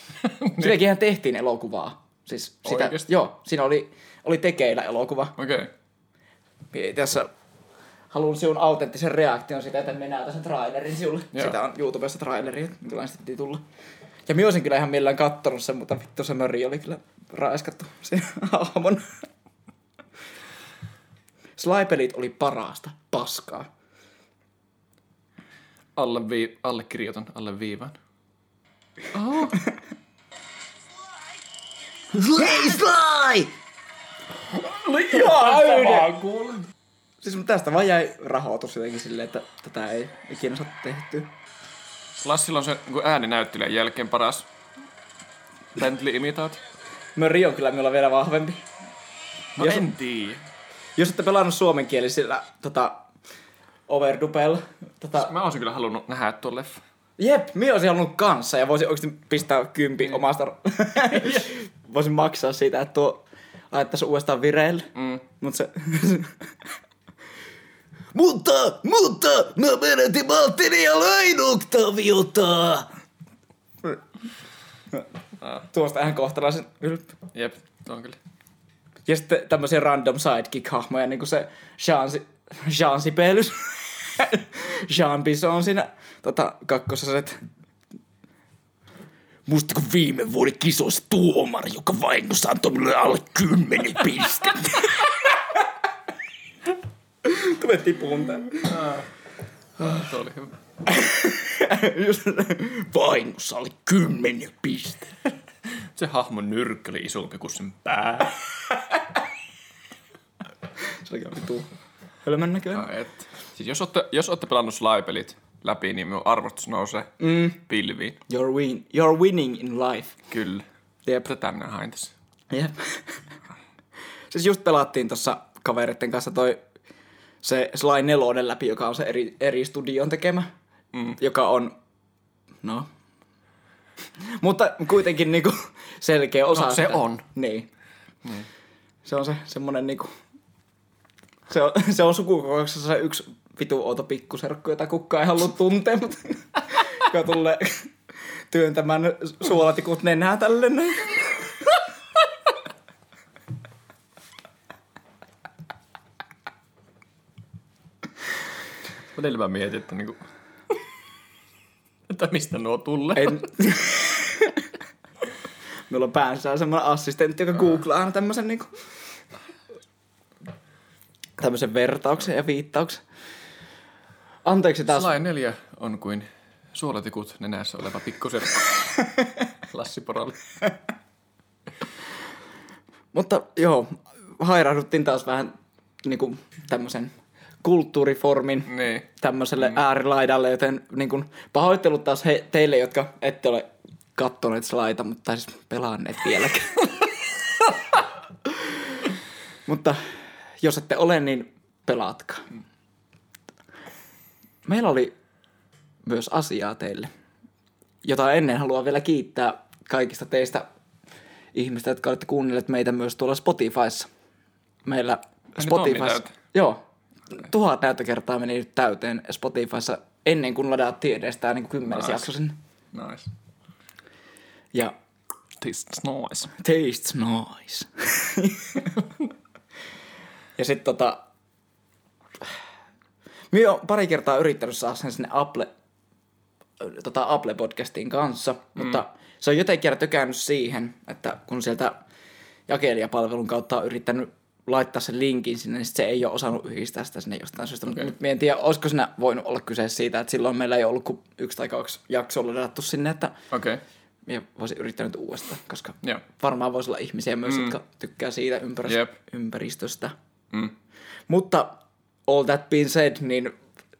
Silläkin tehtiin elokuvaa. Siis sitä, Oikeesti? joo, siinä oli, oli tekeillä elokuva. Okei. Okay. Mie Tässä haluan sinun autenttisen reaktion sitä, että me näytän sen trailerin sinulle. Joo. Sitä on YouTubessa traileri, minkälainen piti tulla. Ja minä olisin kyllä ihan millään kattonut sen, mutta vittu se möri oli kyllä raiskattu siinä hahmon. Sly-pelit oli parasta paskaa. Alle vii- allekirjoitan, alle viivan. Hei Sly! Oli ihan yhden. Siis tästä vaan jäi rahoitus jotenkin silleen, että tätä ei ikinä saa tehtyä. Lassilla on se niin ääninäyttelijän jälkeen paras Bentley-imitaatio. Möri on kyllä minulla vielä vahvempi. No Jos- en tiedä. Jos ette pelannut suomenkielisillä tota, Overdupel, tota, Mä olisin kyllä halunnut nähdä tuon leffa. jep, minä olisin halunnut kanssa ja voisin oikeasti pistää kympi omasta, voisin maksaa siitä, että tuo laittaisi uudestaan vireille. Mm. Mut se... mutta, mutta, mä menetin Maltini ja löin Octaviota! Tuosta ihan kohtalaisen ylpeä. Jep, tuo on kyllä. Ja sitten tämmöisiä random sidekick-hahmoja, niin kuin se Jean, Jean Sibelius. Jean Bison siinä tota, kakkosessa, että Muistako viime vuoden kisoissa tuomari, joka vahingossa antoi minulle alle kymmenen pistettä? Tulee tipuun tän. Tuo oli hyvä. Just vahingossa alle kymmenen pistettä. Se hahmon nyrkki oli isompi kuin sen pää. Se oli vitu hölmön näköinen. Ja et. Siis jos ootte, jos ootte pelannut Sly-pelit, läpi, niin minun arvostus nousee mm. pilviin. You're, win, you're winning in life. Kyllä. Jep. Tätä minä hain tässä. Jep. siis just pelattiin tuossa kavereiden kanssa toi se Sly 4 läpi, joka on se eri, eri studion tekemä, mm. joka on, no, mutta kuitenkin niinku selkeä osa. No, se sitä. on. Niin. niin. Se on se semmonen niinku, se on, se on sukukokouksessa se yksi vitu outo pikkuserkku, jota kukaan ei halua tuntea, mutta joka tulee työntämään suolatikut nenää tälle näin. Välillä mä mietin, että niinku... että mistä nuo tulee. En... Meillä on päänsä semmoinen assistentti, joka googlaa aina tämmöisen niinku... tämmöisen vertauksen ja viittauksen. Anteeksi taas. Sly 4 on kuin suolatikut nenässä oleva pikkuserkku. Lassi Poralli. Mutta joo, hairahduttiin taas vähän niinku tämmöisen kulttuuriformin Niin. tämmöiselle mm. äärilaidalle, joten niin kuin, pahoittelut taas he, teille, jotka ette ole kattoneet slaita, mutta siis pelanneet vieläkään. mutta jos ette ole, niin pelaatkaa. Meillä oli myös asiaa teille, jota ennen haluan vielä kiittää kaikista teistä ihmistä, jotka olette kuunnelleet meitä myös tuolla Spotifyssa. Meillä täyttä. Joo, tuhat näyttökertaa meni nyt täyteen Spotifyssa ennen kuin ladaattiin edes tämä niin kymmenes Nice. jakso sinne. Nice. Ja Tastes nice. tastes nice. ja sitten tota... Minä olen pari kertaa yrittänyt saada sen sinne Apple, tota Apple-podcastin kanssa, mm. mutta se on jotenkin aina tökännyt siihen, että kun sieltä jakelijapalvelun kautta on yrittänyt laittaa sen linkin sinne, niin sit se ei ole osannut yhdistää sitä sinne jostain syystä. Okay. Minä en tiedä, olisiko siinä voinut olla kyse siitä, että silloin meillä ei ollut kuin yksi tai kaksi jaksoa ladattu sinne, että. Okay. minä voisin yrittää nyt uudestaan, koska Joo. varmaan voisi olla ihmisiä myös, mm. jotka tykkää siitä ympärist- Jep. ympäristöstä. Mm. Mutta all that being said, niin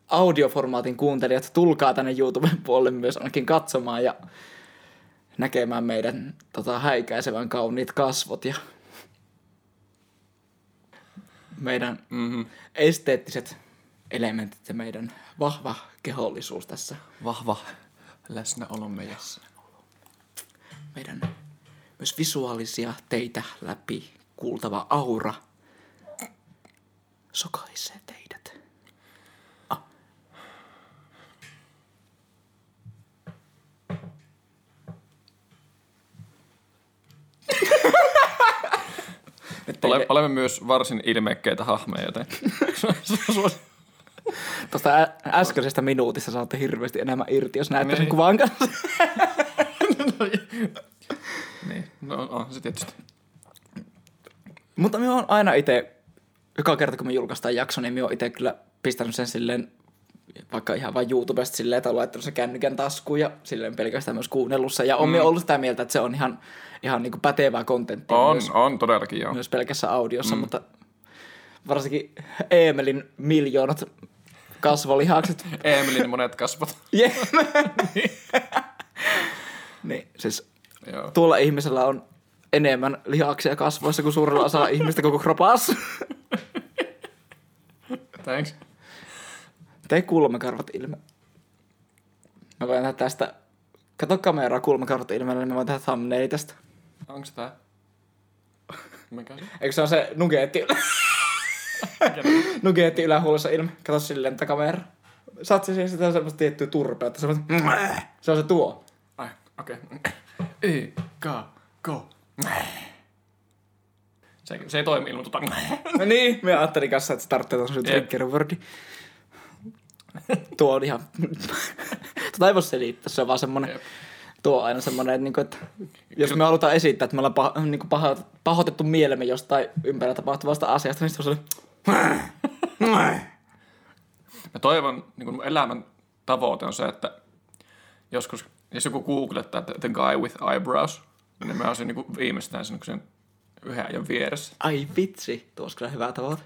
audioformaatin kuuntelijat, tulkaa tänne YouTuben puolelle myös ainakin katsomaan ja näkemään meidän tota, häikäisevän kauniit kasvot ja meidän Mm-hmm. esteettiset elementit ja meidän vahva kehollisuus tässä. Vahva läsnäolomme ja Meidän myös visuaalisia teitä läpi kuultava aura sokaisee teidät. Ah. Ole, olemme myös varsin ilmeikkeitä hahmeja, joten Tuosta ä- äskeisestä minuutista saatte hirveästi enemmän irti, jos näette sen Niin. kuvan kanssa. niin, no on se tietysti. Mutta minä olen aina itse, joka kerta kun me julkaistaan jakso, niin minä olen itse kyllä pistänyt sen silleen, vaikka ihan vain YouTubesta silleen, että olen laittanut sen kännykän taskuun ja silleen pelkästään myös kuunnellut sen. Ja olen mm. ollut sitä mieltä, että se on ihan, ihan niin kuin pätevää kontenttia On, myös, on todellakin joo. myös pelkässä audiossa, mm. mutta varsinkin Eemelin miljoonat kasvolihakset. Emilin monet kasvot. Yeah. niin, siis joo. tuolla ihmisellä on enemmän lihaksia kasvoissa kuin suurella osalla ihmistä koko kropassa. Thanks. Tee kulmakarvat ilme. Mä voin tehdä tästä... Kato kameraa kulmakarvat ilmeellä, niin mä voin tehdä thumbnaili tästä. Onko se tää? Mikä? Eikö se on se nugeetti, nugeetti ylähuulossa ilme? Kato silleen tätä kameraa. Saat se sitä on semmoista tiettyä turpeutta. Semmoista... Se on se tuo. Ai, okei. Okay. Y, K, K. Se, se ei toimi ilman tota. No niin, mä ajattelin kanssa, että se tarvitsee Jep. trigger wordi. Tuo on ihan... Tota ei voi selittää, se on vaan semmonen... Jep. Tuo on aina semmonen, että, niinku, että jos me halutaan esittää, että me ollaan paho, niinku paho, pahoitettu mielemme jostain ympärillä tapahtuvasta asiasta, niin se on sellainen... Mä toivon, niin kuin elämän tavoite on se, että joskus, jos joku googlettaa, että the guy with eyebrows, niin mä olisin niin viimeistään sen, sen yhden ajan vieressä. Ai vitsi, tuo olisi kyllä hyvä tavoite.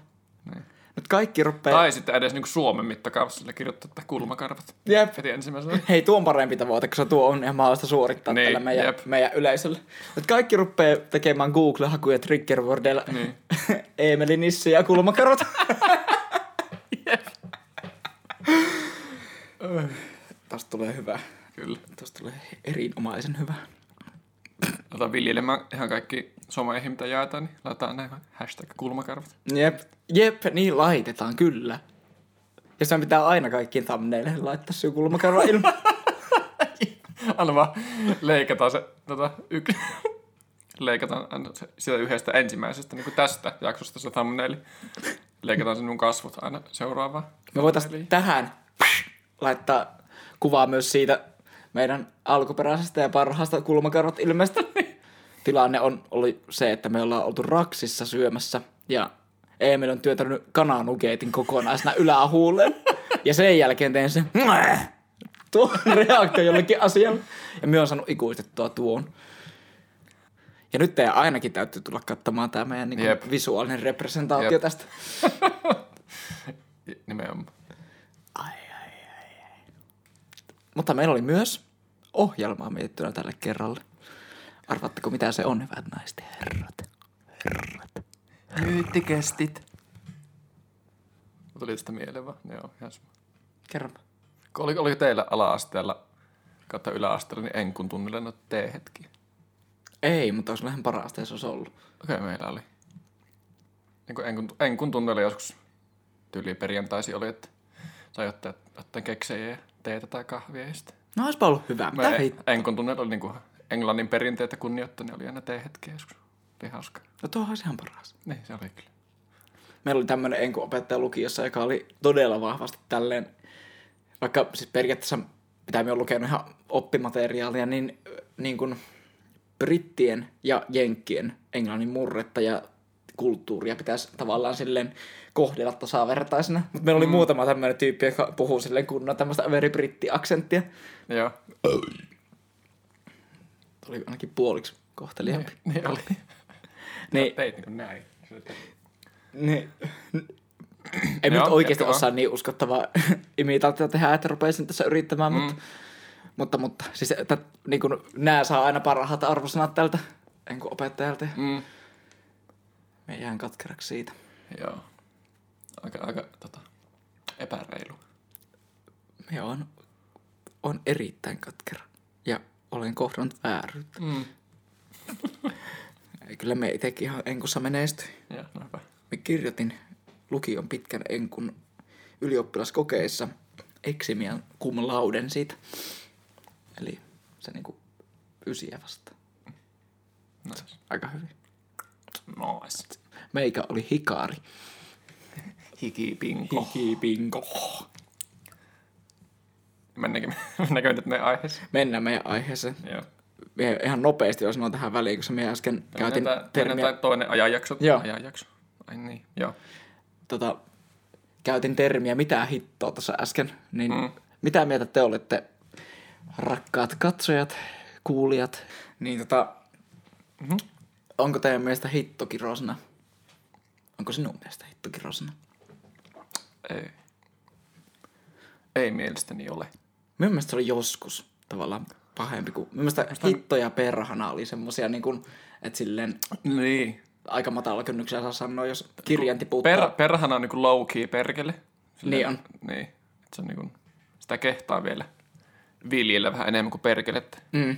Niin. Nyt kaikki rupeaa... Tai sitten edes niinku Suomen mittakaavassa sillä kirjoittaa, että kulmakarvat. Jep. Heti ensimmäisenä. Hei, tuo on parempi tavoite, koska tuo on ihan mahdollista suorittaa Niin, tällä meidän, jep. meidän yleisölle. Nyt kaikki rupeaa tekemään Google-hakuja triggerwordeilla. Niin. Eemeli Nissi ja kulmakarvat. Tästä tulee hyvä. Kyllä. Tästä tulee erinomaisen hyvä. Ota viljelemään ihan kaikki someihin, mitä jaetaan, niin laitetaan näin hashtag kulmakarvat. Jep, jep, niin laitetaan, kyllä. Ja se pitää aina kaikkiin thumbnaileihin laittaa se kulmakarva ilman. Anna vaan leikataan se tota, yksi. leikataan sitä yhdestä ensimmäisestä, niin kuin tästä jaksosta se thumbnaili. Leikataan sinun kasvot aina seuraavaan. Me voitaisiin tähän laittaa kuvaa myös siitä meidän alkuperäisestä ja parhaasta kulmakarvat ilmeestä. Tilanne on oli se, että me ollaan oltu Raksissa syömässä ja Emil on työtänyt kananugeetin kokonaisena ylähuuleen. Ja sen jälkeen tein sen tuo reaktio jollekin asialle. Ja me on saanut ikuistettua tuon. Ja nyt teidän ainakin täytyy tulla katsomaan tämä meidän niin Jep. visuaalinen representaatio Jep. tästä. Nimenomaan. Mutta meillä oli myös ohjelmaa mietittynä tälle kerralle. Arvatteko mitä se on, hyvät naiset ja herrat? Herrat. Myyttikästit. Tuli tästä mieleen vaan. Joo, ihan sama. Kerro. Oliko, oliko teillä ala-asteella kautta yläasteella niin enkun tunnilla noita T-hetkiä? Ei, mutta olisi vähän parasta, jos olisi ollut. Okei, okay, meillä oli. Niin kuin enkun, enkun tunnilla joskus tyyli perjantaisin oli, että sai ottaa, ottaa keksejä ja teetä tai kahvia ja sitten. No olisipa ollut hyvä. Mitä Me hei? enkun tunnilla oli niinku englannin perinteitä kunnioittain, niin oli aina T-hetkiä joskus. Oli hauska. No tuo olisi ihan paras. Niin, se oli kyllä. Meillä oli tämmöinen enkuopettaja lukiossa, joka oli todella vahvasti tälleen, vaikka siis periaatteessa mitä me on lukenut ihan oppimateriaalia, niin, niin kuin brittien ja jenkkien englannin murretta ja kulttuuria pitäisi tavallaan silleen kohdella tasavertaisena. Mutta meillä oli mm. muutama tämmöinen tyyppi, joka puhuu silleen kunnon tämmöistä överi-britti-aksenttia. Joo, Oli ainakin puoliksi kohteliaampi. niin oli. Niin, Teit niinku näin. niin, ei Joo, nyt oikeasti jatka vaan. osaa niin uskottavaa imitaatiota tehdä, että rupeisin tässä yrittämään, mm. mutta, mutta, mutta siis että, niin kuin, nämä saa aina parhaat arvosanat tältä en kuin opettajalta. Mm. Me jään katkeraksi siitä. Joo. Aika, aika tota, epäreilu. Me on, on erittäin katkera olen kohdannut vääryyttä. Mm. Kyllä me itsekin ihan enkussa menestyi. Me kirjoitin lukion pitkän enkun ylioppilaskokeissa eksimian cum lauden siitä. Eli se niinku ysiä vastaan. Nice. Aika hyvin. Nice. Meikä oli hikaari. Hikipinko. Hikipinko. Mennäänkö, mennäänkö nyt meidän aiheeseen? Mennään meidän aiheeseen. Joo. Ihan nopeasti jos sanon tähän väliin, koska me äsken käytin Mennään termiä, toinen ajanjakso. Joo. Ajanjakso. Ai niin, joo. tota, käytin termiä mitä hittoa tuossa äsken, niin Mm. mitä mieltä te olette, rakkaat katsojat, kuulijat, niin tota, Mhm. onko teidän mielestä hittokirosana? Onko sinun mielestä hittokirosana? Ei. Ei mielestäni ole. Minun mielestä se oli joskus tavallaan pahempi kuin... Minun mielestä hitto ja perhana oli semmosia niin kuin, että silleen Niin. aika matala kynnyksellä saa sanoa, jos kirjan tiputtaa. Per, perhana on niinku low key perkele. Niin on. Niin. Et se on niinku, sitä kehtaa vielä viljellä vähän enemmän kuin perkelettä. Mm.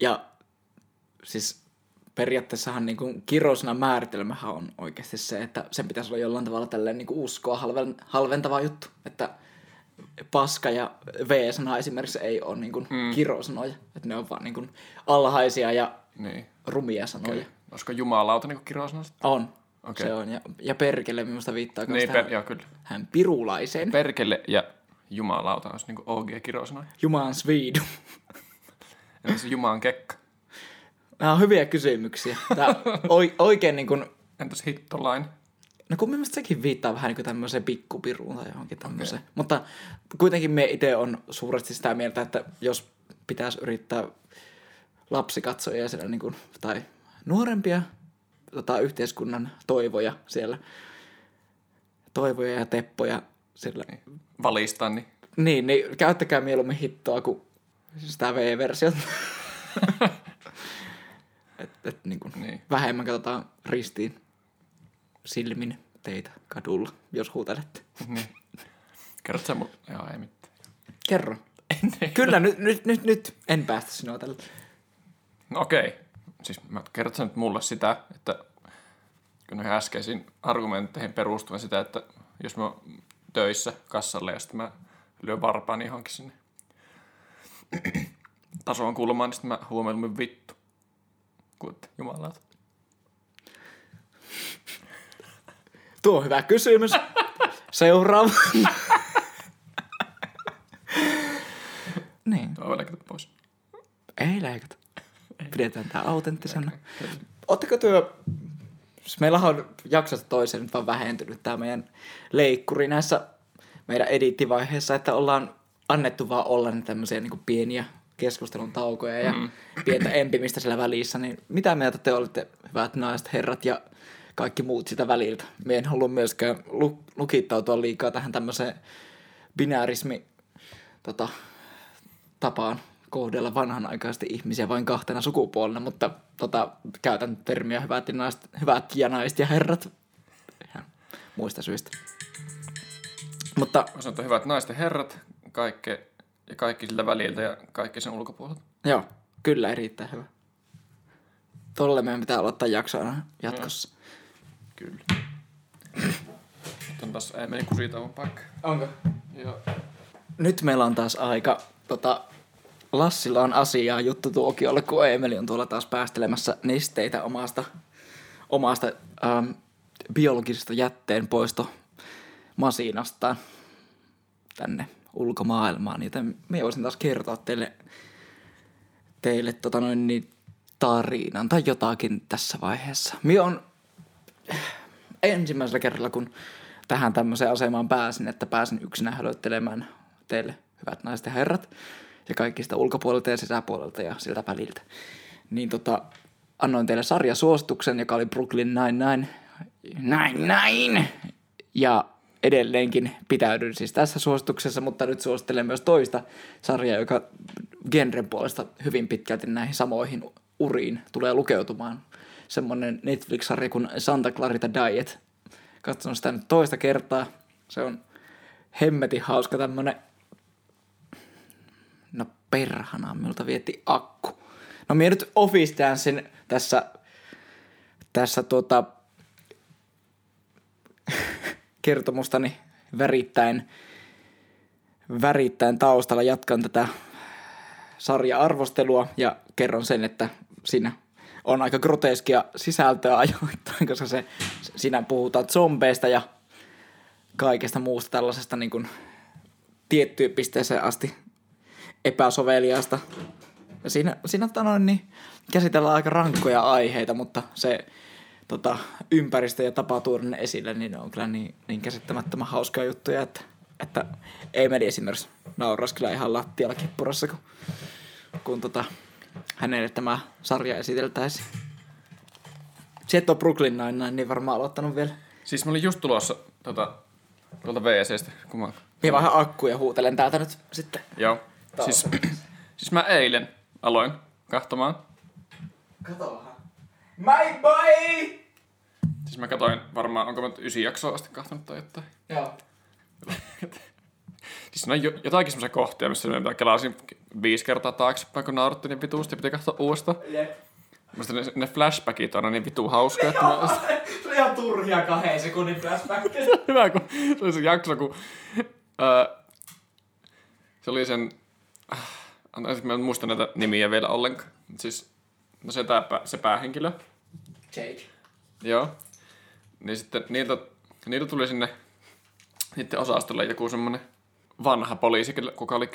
Ja siis periaatteessahan niin kuin kirosana määritelmähän on oikeasti se, että sen pitäisi olla jollain tavalla tälleen niin kuin uskoa halven, halventava juttu. Että paska ja V-sana esimerkiksi ei ole niin kuin mm. kirosanoja. Että ne on vaan niin kuin alhaisia ja Niin. rumia sanoja. Okay. Olisiko jumalauta niinku kirosana? On. Okay. Se on. Ja, ja perkele minusta viittaa Niin, niin, per, joo, kyllä. hän pirulaiseen. Per- Perkele ja jumalauta olisi niinku OG kirosanoja. Jumalan sviidu. Entä se jumalan kekka? Nämä on hyviä kysymyksiä. Tämä oi, oikein niin kuin Entäs hittolain? No kun mielestäni sekin viittaa vähän niin kuin tämmöiseen pikkupiruun tai johonkin tämmöiseen. Okay. Mutta kuitenkin me itse on suuresti sitä mieltä, että jos pitäisi yrittää lapsikatsojia siellä niin kuin, tai nuorempia tota, yhteiskunnan toivoja siellä toivoja ja teppoja. Sillä, Valistaa, niin niin, niin käyttäkää mieluummin hittoa kuin sitä V-versiota. et, et, niin kuin Niin. Vähemmän katsotaan ristiin silmin teitä kadulla, jos huutelette. Niin. Kerrot sä mulle? Joo, ei mitään. Kerro. Kyllä, nyt, nyt, nyt, nyt en päästä sinua tällä. No okei. Siis mä kerrot sä nyt mulle sitä, että kun noihin äskeisiin argumentteihin perustuvan sitä, että jos mä töissä kassalle ja sitten mä lyön varpaan johonkin sinne tasoon kulmaan, niin sitten mä huomioin vittu. Kuutte, jumalauta. Tuo on hyvä kysymys. Seuraava. niin, Tuo voi leikata pois. ei leikata. Pidetään tää autenttisena. Oletteko työ... Siis meillä on jaksosta toiseen nyt vaan vähentynyt tämä meidän leikkuri näissä meidän edittivaiheessa, että ollaan annettu vaan olla ne tämmöisiä niin pieniä keskustelun taukoja ja mm. pientä empimistä siellä välissä, niin mitä mieltä te olette, hyvät naiset, herrat ja kaikki muut sitä väliltä? Me en halua myöskään lu- lukittautua liikaa tähän tämmöiseen binäärismi tota, tapaan kohdella vanhanaikaisesti ihmisiä vain kahtena sukupuolena, mutta tota, käytän termiä hyvät ja, naiset, hyvät ja naiset ja herrat ihan muista syistä. Mutta Mä sanon, että hyvät naiset ja herrat, kaikki, ja kaikki siltä väliltä ja kaikki sen ulkopuolelta. joo, kyllä erittäin hyvä. Tolle meidän pitää aloittaa jakso aina jatkossa. Kyllä. Nyt on taas ei meni kusitauon paikka. Onko? Joo. Nyt meillä on taas aika, tota, Lassilla on asiaa juttu tuokiolle, kun Emeli on tuolla taas päästelemässä nesteitä omasta, omasta ähm, biologisesta jätteen poisto masinastaan tänne ulkomaailmaan, joten me voisin taas kertoa teille, teille tota noin, niin, tarinan tai jotakin tässä vaiheessa. Mie on ensimmäisellä kerralla, kun tähän tämmöiseen asemaan pääsin, että pääsin yksinä hölöttelemään teille, hyvät naiset ja herrat, ja kaikista ulkopuolelta ja sisäpuolelta ja siltä väliltä. Niin tota, annoin teille sarjasuosituksen, joka oli Brooklyn Nine-Nine. Nine-Nine! Ja edelleenkin pitäydyn siis tässä suosituksessa, mutta nyt suosittelen myös toista sarjaa, joka genren puolesta hyvin pitkälti näihin samoihin uriin tulee lukeutumaan. Semmonen Netflix-sarja kuin Santa Clarita Diet. Katson sitä nyt toista kertaa. Se on hemmetin hauska tämmönen... No perhana, minulta vietti akku. No minä nyt Office Dancein tässä, tässä tuota, kertomustani värittäen, värittäen taustalla jatkan tätä sarja-arvostelua ja kerron sen, että siinä on aika groteskia sisältöä ajoittain, koska se, siinä puhutaan zombeista ja kaikesta muusta tällaisesta niin kuin tiettyyn pisteeseen asti epäsoveliaasta. Ja siinä, siinä tota noin, niin, käsitellään aika rankkoja aiheita, mutta se tota, ympäristö ja tapa tuoda ne esille, niin ne on kyllä niin, niin käsittämättömän hauskoja juttuja, että, että ei meni esimerkiksi nauraisi kyllä ihan lattialla kippurassa, kun, kun tota, hänelle tämä sarja esiteltäisiin. Se et ole Brooklyn Nine-Nine, niin varmaan aloittanut vielä. Siis mä olin just tulossa tota, tuolta WCstä, kun mä... Minä vähän akkuja ja huutelen täältä nyt sitten. Joo. Siis, siis mä eilen aloin kahtomaan. Kato vähän. My boy! Siis mä katsoin varmaan, onko mä nyt ysi jaksoa asti kahtonut tai jotain. Joo. Siis on jo, jotakin semmoisia kohtia, missä mä kelasin viisi kertaa taaksepäin, kun nauratti niin vituusti, piti katsoa uudestaan. Jep. Musta ne, ne flashbackit on aina niin vitu hauskoja, että mä... Se oli ihan turhia kahden sekunnin flashback. Hyvä, kun se oli se jakso, kun... Öö, se oli sen... äh, Anteeksi, mä en muista näitä nimiä vielä ollenkaan. Siis, no se, tää, se päähenkilö. Jake. Joo. Niin sitten niiltä, niiltä tuli sinne niiden osastolle joku semmonen vanha poliisi, kuka oli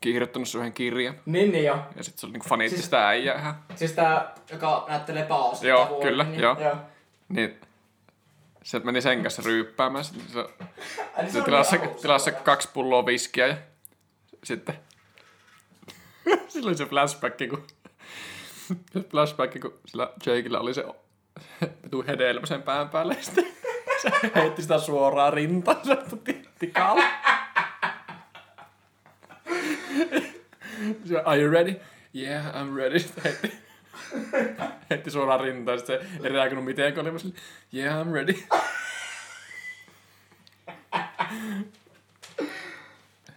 kirjoittanut yhden kirjan. Niin, niin joo. Ja sitten se oli niinku faniitti Siis- sitä äijää. Siis tää, joka näyttelee paosta. Joo, kyllä, niin, joo. joo. Niin se meni sen kanssa ryyppäämään. Sitten se, niin se tilasi, alussa tilasi vielä. kaksi pulloa viskiä ja sitten... sillä oli se flashback, kun... se flashback, kun sillä Jakeillä oli se vitu hedelmä sen pään päälle. Sitten Se heitti sitä suoraan tikalla. Se, Are you ready? Yeah, I'm ready. Heitti, heitti suoraan rintaan. Sitten se ei reagoinut mitenkään. Oli vaan silleen, yeah, I'm ready.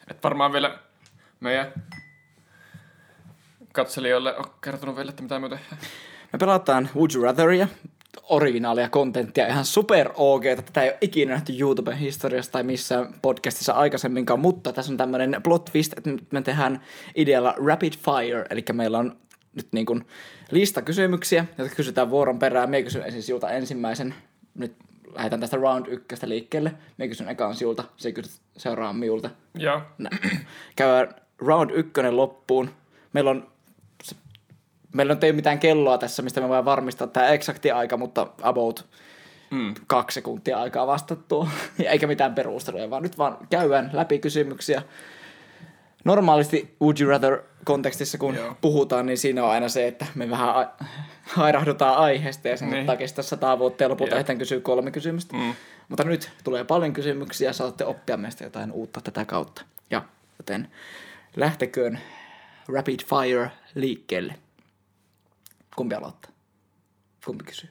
Et varmaan vielä meidän katselijoille on kertonut vielä, että mitä me tehdään. Me pelataan Would You Ratheria, originaalia kontenttia, ihan super OG, tätä ei ole ikinä nähty YouTuben historiassa tai missään podcastissa aikaisemminkaan, mutta tässä on tämmöinen plot twist, että nyt me tehdään idealla rapid fire, eli meillä on nyt niin kuin lista kysymyksiä, jotka kysytään vuoron perään. Mie kysyn ensin sinulta ensimmäisen, nyt lähdetään tästä round ykköstä liikkeelle. Mie kysyn ekaan sinulta, se kysyt seuraavan minulta. Joo. Käydään round ykkönen loppuun. Meillä on, meillä nyt ei ole mitään kelloa tässä, mistä me voidaan varmistaa tämä eksakti aika, mutta about Mm. kaksi sekuntia aikaa vastattua. Eikä mitään perusteluja, vaan nyt vaan käydään läpi kysymyksiä. Normaalisti Would You Rather kontekstissa, kun Joo. puhutaan, niin siinä on aina se, että me vähän a- hairahdutaan aiheesta ja sen Niin. niin. kestää sata vuotta ja lopulta ehditään kysyä kolme kysymystä. Mm. Mutta nyt tulee paljon kysymyksiä, saatte oppia meistä jotain uutta tätä kautta. Ja joten lähteköön rapid fire liikkeelle. Kumpi aloittaa? Kumpi kysyy?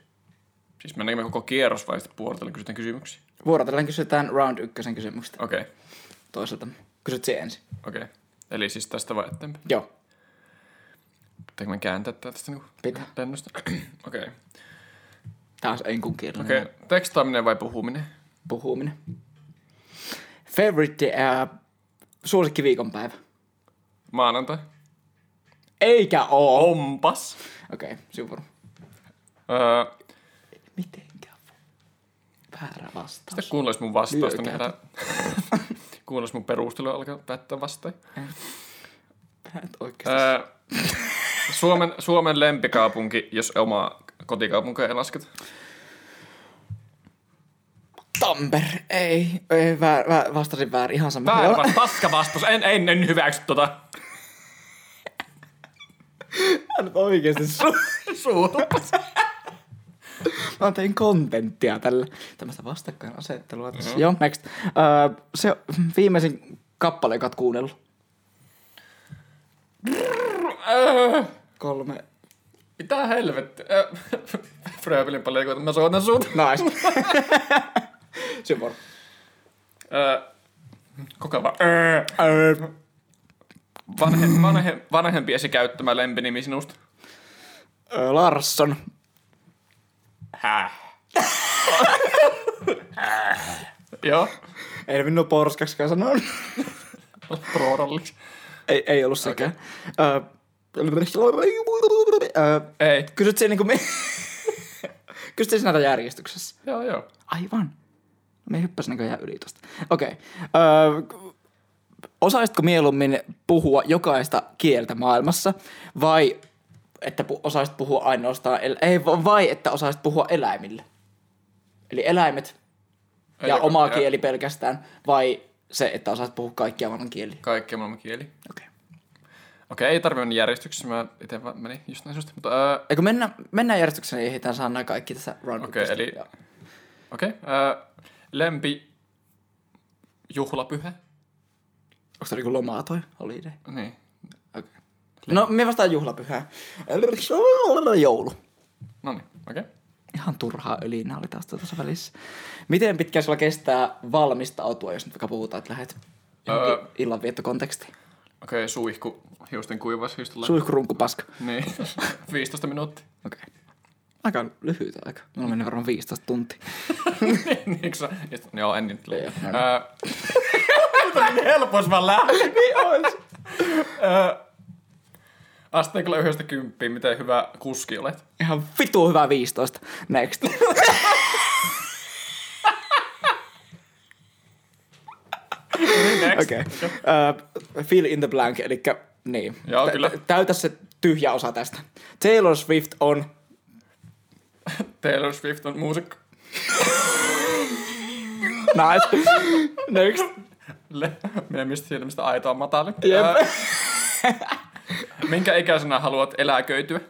Siis mennäänkö me koko kierros vai sitten puolitellen kysytään kysymyksiä? Vuorotellen kysytään round ykkösen kysymykset Okei, okay. toiselta. Kysyt se ensin. okei. Okay. Eli siis tästä vai eteenpäin? Joo. Pitääkö me kääntää tää tästä niinku Pitää. lennosta? Okei. Okay. Tää on enkun kielellä. Okei, okay. tekstaaminen vai puhuminen? Puhuminen. Favorite uh, suosikki viikonpäivä. Maanantai? Eikä oo. Ompas. Okei, okay, sivuru. Öö, Mitenkä? Väärä vastaus. sitten kuunnellis mun vastausta, niin herää... kuunnellis mun perustelu alkaa päättää vastaan. Mä et oikeesti. Öö, Suomen, Suomen lempikaupunki, jos oma kotikaupunkia ei lasketa. Tampere. Ei, ei väär, väär, vastasin väärin. Ihan sama. Vastaus, paska vastaus. En, en, en hyväksy tota. Mä nyt oikeesti su- Suutupas. Mä tein kontenttia tällä. Tämmöistä vastakkainasettelua tässä. Mm-hmm. Joo, next. Uh, se viimeisin kappale, joka oot kuunnellut. Kolme. Mitä helvettiä? Öö, Fröbelin paljon, kun mä soitan sut. Nice. Sivur. Öö, koko vaan. Öö. Vanhe, vanhe, vanhempiesi käyttämä lempinimi sinusta. Larsson. Häh? Joo. Ei minun porskaksikaan sanoa. Proodalliksi. ei, ei ollut sekään. Okay. Ei. kysyt sinä niinku... Me... kysyt sinä näitä järjestyksessä. Joo, joo. Aivan. Me hyppäsin näköjään yli tosta. Okei. Okay. Öö, osaisitko mieluummin puhua jokaista kieltä maailmassa vai että pu- osaisit puhua ainoastaan, el- ei, va- vai että osaisit puhua eläimille? Eli eläimet ja joka- oma ja- kieli pelkästään vai se, että osaisit puhua kaikkia maailman kieliä? Kaikki maailman kieli. Okei. Okay. Okei, ei tarvi mennä järjestyksessä. Mä itse vaan menin just näin susta. Mutta öö, Eikö mennä, mennään järjestykseen, niin ehditään saada nämä kaikki tässä round Okei, ykköstä. eli- Ja- okei. Öö, lempi juhlapyhä. Onko se niinku lomaa toi holiday? Niin. Okay. No, me vastaan juhlapyhää. Joulu. No niin, okei. Ihan turhaa ölinä oli taas tuossa välissä. Miten pitkään sulla kestää valmistautua, jos nyt vaikka puhutaan, että lähdet Öö. illanviettokontekstiin? Okei, suihku, hiusten kuivas, hiusten Suihkurunku paska. Niin, 15 minuuttia. Okei. Okay. Aika lyhyt aika. Mulla meni varmaan 15 tuntia. Niinkö sä? Ja sit- Joo, en nyt. Joo, niin. Öö, niin helppo, jos mä lähden. niin ois. Asteikolla yhdestä kymppiin, miten hyvä kuski olet? Ihan vitu hyvä 15. Next. Next. Okei. Okay. Uh, fill in the blank, eli niin. Joo, kyllä. Täytä se tyhjä osa tästä. Taylor Swift on... Taylor Swift on muusikko. Nice. Next. Le- Minä mistä silmistä aitoa matali. Jep. Öö, minkä ikäisenä haluat eläköityä?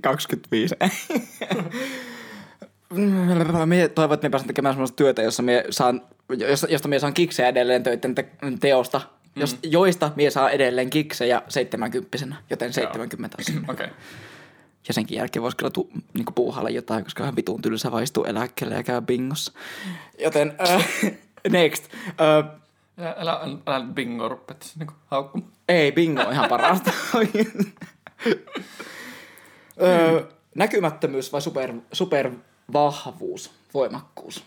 25. Mie toivon, että me pääsen tekemään sellaista työtä, jossa me saan, josta, me saan kiksejä edelleen töiden te- teosta, mm. jos, joista mie saa edelleen kiksejä 70 joten 70 asiaa. Okei. Okay. Ja senkin jälkeen voisi kyllä tu, niinku puuhailla jotain, koska ihan vitun tylsä vaistuu eläkkeelle ja käy bingossa. Joten äh, next. Äh, Älä, älä, älä, bingo rupet niinku haukkumaan. ei, bingo on ihan parasta. öö, näkymättömyys vai super, supervahvuus, voimakkuus?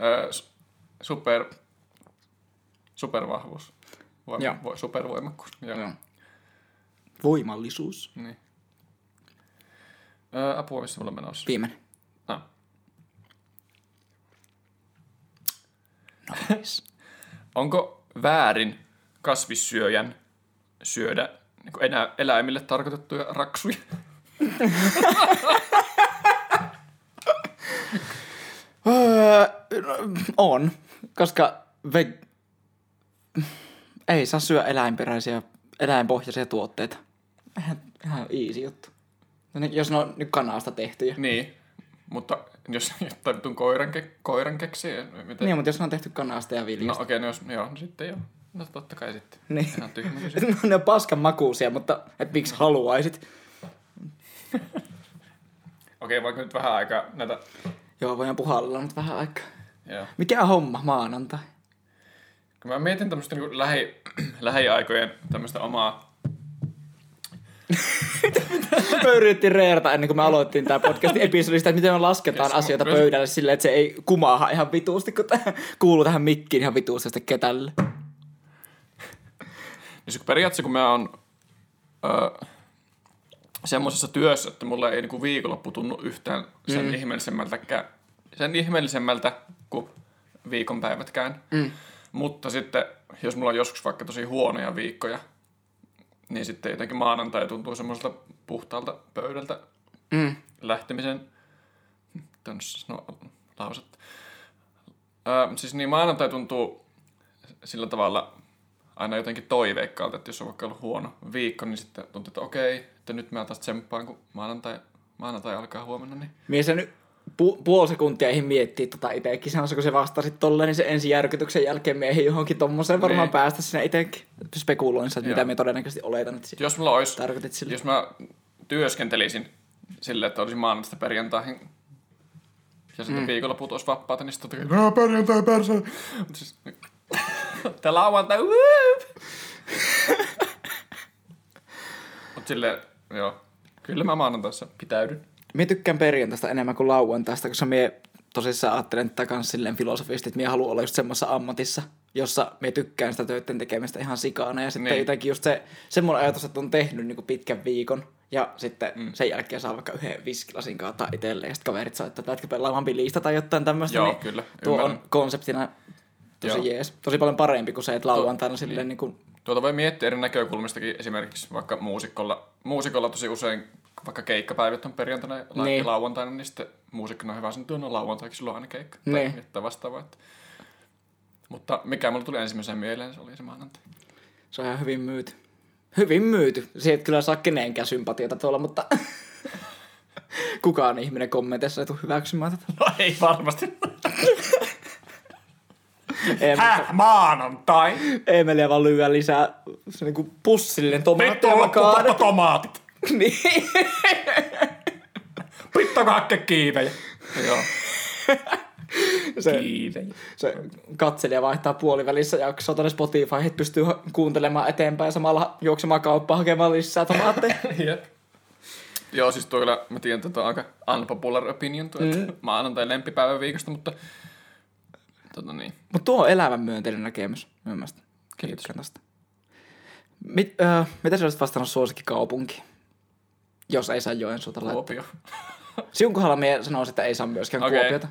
Öö, super... Supervahvuus. Voima, Joo. vo, supervoimakkuus. Joo. Joo. Voimallisuus. Niin. Öö, apua, missä mulla on menossa? Viimeinen. Ah. Nice. Onko väärin kasvissyöjän syödä niin eläimille tarkoitettuja raksuja? Öö, on, koska veg... ei saa syödä eläinperäisiä, eläinpohjaisia tuotteita. Ihan, ihan easy juttu. No ne- Jos ne on nyt kanasta tehtyjä. niin, mutta jos jotain koiran, ke, koiran keksii, miten? Niin, mutta jos ne on tehty kanasta ja No viljasta. okei, okay, no jos, joo, no sitten joo. No totta kai sitten. Niin. Ihan tyhmä kysymys. ne on paskan makuusia, mutta et miksi haluaisit? Okei, okay, vaikka nyt vähän aikaa näitä... Joo, voidaan puhalla nyt vähän aikaa. Joo. Mikä on homma maanantai? Kun mä mietin tämmöistä niin lähi, lähiaikojen tämmöistä omaa... Me yritettiin reerata ennen kuin me aloittiin tää podcastin episodista, että miten me lasketaan Yes, asioita pöydälle silleen, että se ei kumaaha ihan vituusti, kun tää kuuluu tähän mikkiin ihan vituusti sitten ketälle. Niin kun periaatteessa kun mä oon öö, semmoisessa työssä, että mulla ei niinku viikonloppu tunnu yhtään sen mm. ihmeellisemmältäkään, sen ihmeellisemmältä kuin viikonpäivätkään. Mm. Mutta sitten, jos mulla on joskus vaikka tosi huonoja viikkoja, niin sitten jotenkin maanantai tuntuu semmoiselta puhtaalta pöydältä Mm. lähtemisen. No, lauset. Öö, siis niin maanantai tuntuu sillä tavalla aina jotenkin toiveikkaalta, että jos on vaikka ollut huono viikko, niin sitten tuntuu, että okei, että nyt mä taas tsemppaan, kun maanantai, maanantai alkaa huomenna, niin Mies nyt pu- puoli sekuntia miettiä tota itekin. Sanoisi, kun se vastasit tolleen, niin se ensi järkytyksen jälkeen miehin johonkin tommoseen varmaan Niin. päästä sinne itekin. Spekuloin että mitä me todennäköisesti oletan, että jos mulla olisi, tarkoitit sillä. jos mä työskentelisin silleen, että olisin maanantaista perjantaihin ja sitten mm. viikonloput olisi vapaata, niin sitten totta kai, "Nää, perjantai persä. Mut siis, Tää lauantai, whoop. Mut silleen, joo, kyllä mä maanantaissa pitäydyn. Mie tykkään perjantaista enemmän kuin lauantaista, koska mie tosissaan ajattelen tätä kans silleen filosofisesti, että mie haluan olla just semmoisessa ammatissa, jossa mie tykkään sitä töiden tekemistä ihan sikana. Ja sitten Niin. niin. jotenkin just se semmoinen ajatus, että on tehnyt niinku pitkän viikon ja sitten mm. sen jälkeen saa vaikka yhden viskilasin kaataa itselleen ja sitten kaverit soittaa, että lätkö pelaamaan bilistä tai jotain tämmöistä. Joo, niin kyllä, Tuo on ymmärrän. konseptina tosi Joo. jees. Tosi paljon parempi kuin se, että lauantaina niin. silleen niin kuin, Tuota voi miettiä eri näkökulmistakin, esimerkiksi vaikka muusikolla, muusikolla tosi usein, vaikka keikkapäivät on perjantaina ja Niin. lauantaina, niin sitten muusikkona on hyvä sanoa, että no lauantaiksi sulla on aina keikka. Tai Niin. jotain vastaavaa. Että. Mutta mikä mulle tuli ensimmäisenä mieleen, se oli se maanantai. se on ihan hyvin myyty. Hyvin myyty. Se et kyllä saa kenenkään sympatiota tuolla, mutta kukaan ihminen kommenteissa ei tule hyväksymään tätä. No ei varmasti. Ei, mutta Maanantai? Emeliä vaan lyö lisää se niinku pussillinen tomaattia kaadet. tomaatit. Niin. Pitto hakke kiivejä. Joo. Se, Kiivejä. se katselija vaihtaa puolivälissä jaksoa tuonne Spotify, että pystyy kuuntelemaan eteenpäin samalla juoksemaan kauppaan hakemaan lisää tomaatteja. Jep. Joo, siis tuo kyllä, mä tiedän, että on aika unpopular opinion, tuo, että maanantai lempipäivä viikosta, mutta tota niin. Mutta tuo on elämän myönteinen näkemys, mun mielestä. Kiitos. Mit, äh, mitä sä olisit vastannut suosikkikaupunki? Jos ei saa Joensuuta laittaa. Kuopio. Sinun kohdalla me sanoisin, että ei saa myöskään okay. Kuopiota.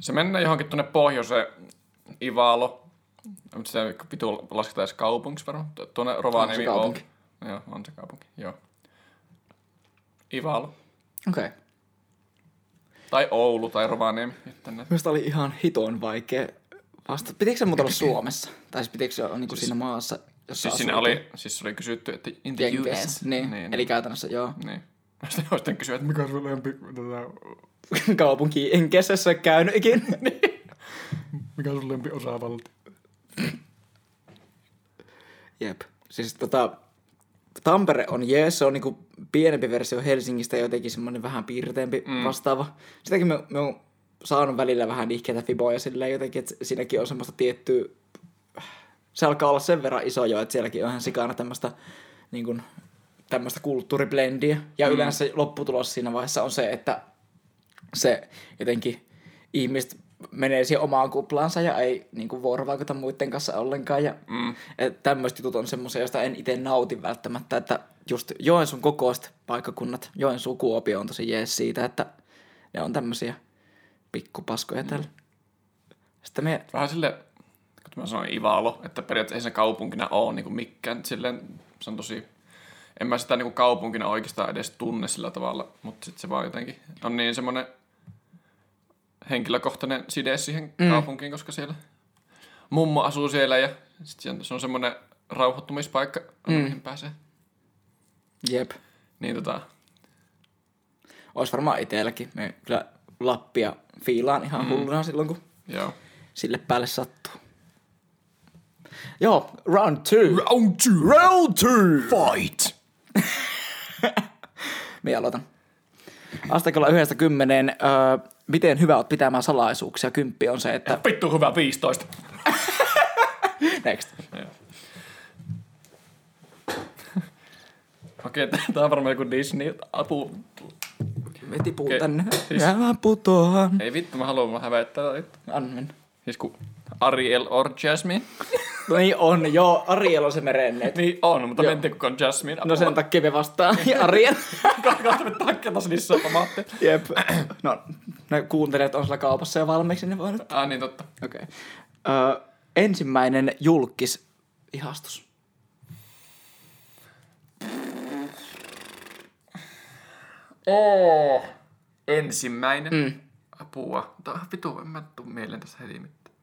Se mennään johonkin tuonne pohjoiseen Ivalo. Se pitu lasketaan edes kaupungiksi varmaan. Tu- Tuonne Rovaniemi On kaupunki. on. Joo, on se kaupunki. Joo. Ivalo. Okei. Okay. Tai Oulu tai Rovaniemi. Minusta oli ihan hitoin vaikea vastata. Pitikö se muuta olla Suomessa? Tai siis pitikö se olla niinku siinä maassa, jossa Siis siinä oli, siis oli kysytty, että in the Jenkeissä. US. Niin, niin, eli käytännössä joo. Niin. Mä sitten olisin kysyä, että mikä on sun lempi, tota, Kaupunki en kesässä käynyt ikinä. mikä on sun lempi osavalti? Jep. Siis tota, Tampere on jees, se on niinku pienempi versio Helsingistä jotenkin semmoinen vähän piirteempi mm. vastaava. Sitäkin me, me on saanut välillä vähän nihkeitä fiboja silleen jotenkin, että siinäkin on semmoista tiettyä... Se alkaa olla sen verran iso jo, että sielläkin on ihan sikana tämmöistä niin kuin, tämmöistä kulttuuriblendiä. Ja mm. yleensä lopputulos siinä vaiheessa on se, että se jotenkin ihmiset menee siihen omaan kuplaansa ja ei niin kuin vuorovaikuta muiden kanssa ollenkaan. Ja mm. tämmöiset jutut on semmoisia, joista en itse nauti välttämättä, että just Joensuun kokoiset paikkakunnat, Joensuun Kuopio on tosi jees siitä, että ne on tämmöisiä pikkupaskoja täällä. Sitten me, Vähän sille, kun mä sanoin Ivalo, että periaatteessa ei se kaupunkina ole niin kuin mikään. Silleen, se on tosi, en mä sitä niin kuin kaupunkina oikeastaan edes tunne sillä tavalla, mutta sitten se vaan jotenkin on niin semmoinen henkilökohtainen side siihen mm. kaupunkiin, koska siellä mummo asuu siellä ja sitten se on semmoinen rauhoittumispaikka, mm. mihin pääsee. jep, Niin tota, olisi varmaan itselläkin. Me kyllä Lappia fiilaan ihan mm. hulluna silloin, kun joo. sille päälle sattuu. Joo, round two. Round two! Round two! Fight! Minä aloitan. Asteikolla yhdestä kymmeneen, öö, miten hyvä oot pitämään salaisuuksia? Kymppi on se, että... Vittu hyvä 15. Next. Okei, tää on varmaan joku Disney apu. Me tipun Okei, tänne. siis- Ja mä putoan. Ei vittu, mä haluan mä hävettää. Anna mennä. Siis kun Ariel or Jasmine. No niin on, joo. Ariel on se merenneet. niin on, mutta mä en tiedä kuka on Jasmine. No sen takia me vastaan. Ja Ariel. Kahta me takkata niissä tomaatteja. Jep. No, ne kuuntelijat on siellä kaupassa jo valmiiksi, ne voi nyt. Ah niin totta. Okei. Okay. Öö, ensimmäinen julkis ihastus. Oh. Ensimmäinen. Mm. Apua. Tää vitu, en mä tuu mieleen tässä heti mitään.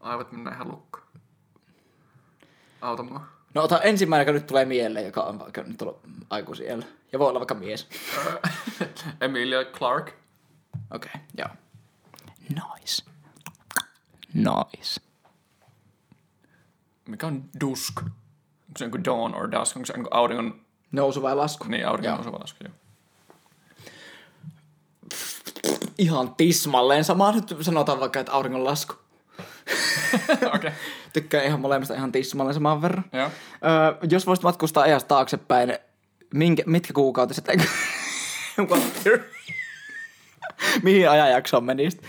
Aivot mennään ihan lukkoon. Auta mua. No ota ensimmäinen, joka nyt tulee mieleen, joka on vaikka nyt ollut aikuisiellä. Ja voi olla vaikka mies. Emilia Clark. Okei, okay, joo. Nice. Nice. Mikä on dusk? Onko se joku dawn or dusk? Onko se joku auringon... Nousu vai lasku? Niin, auringon Joo. nousuva lasku, joo. Ihan tismalleen sama. Nyt sanotaan vaikka, että auringon lasku. Okei. Okay. Tykkään ihan molemmista ihan tismalleen saman verran. Joo. Öö, jos voisit matkustaa ajasta taaksepäin, minkä, mitkä kuukautiset... Mihin ajanjaksoon menisit?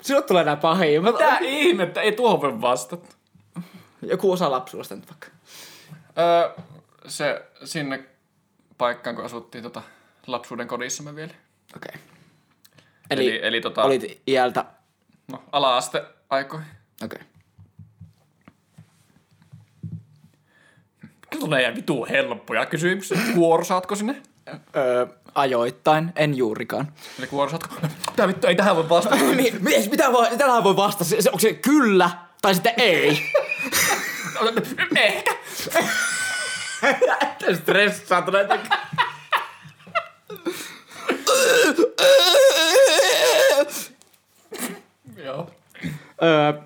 Sinulle tulee nää pahimmat. Mitä ihmettä? Ei tuohon voi vastata. Joku osa lapsuudesta nyt vaikka. Öö, se sinne paikkaan, kun asuttiin tota lapsuuden kodissamme vielä. Okei. Okay. Eli, Eli, eli, eli tota, olit iältä... no, ala-aste aikoihin. Okei. Okay. Tulee ihan vitu helppoja kysymyksiä. Kuorsaatko sinne? Öö, ajoittain, en juurikaan. Eli kuorsaatko? Tää vittu, ei tähän voi vastata. niin, mies, mitä voi, tähän voi vastata? Se, onko se kyllä tai sitten ei? Ehkä. Stressaantuneet. Joo. Öö,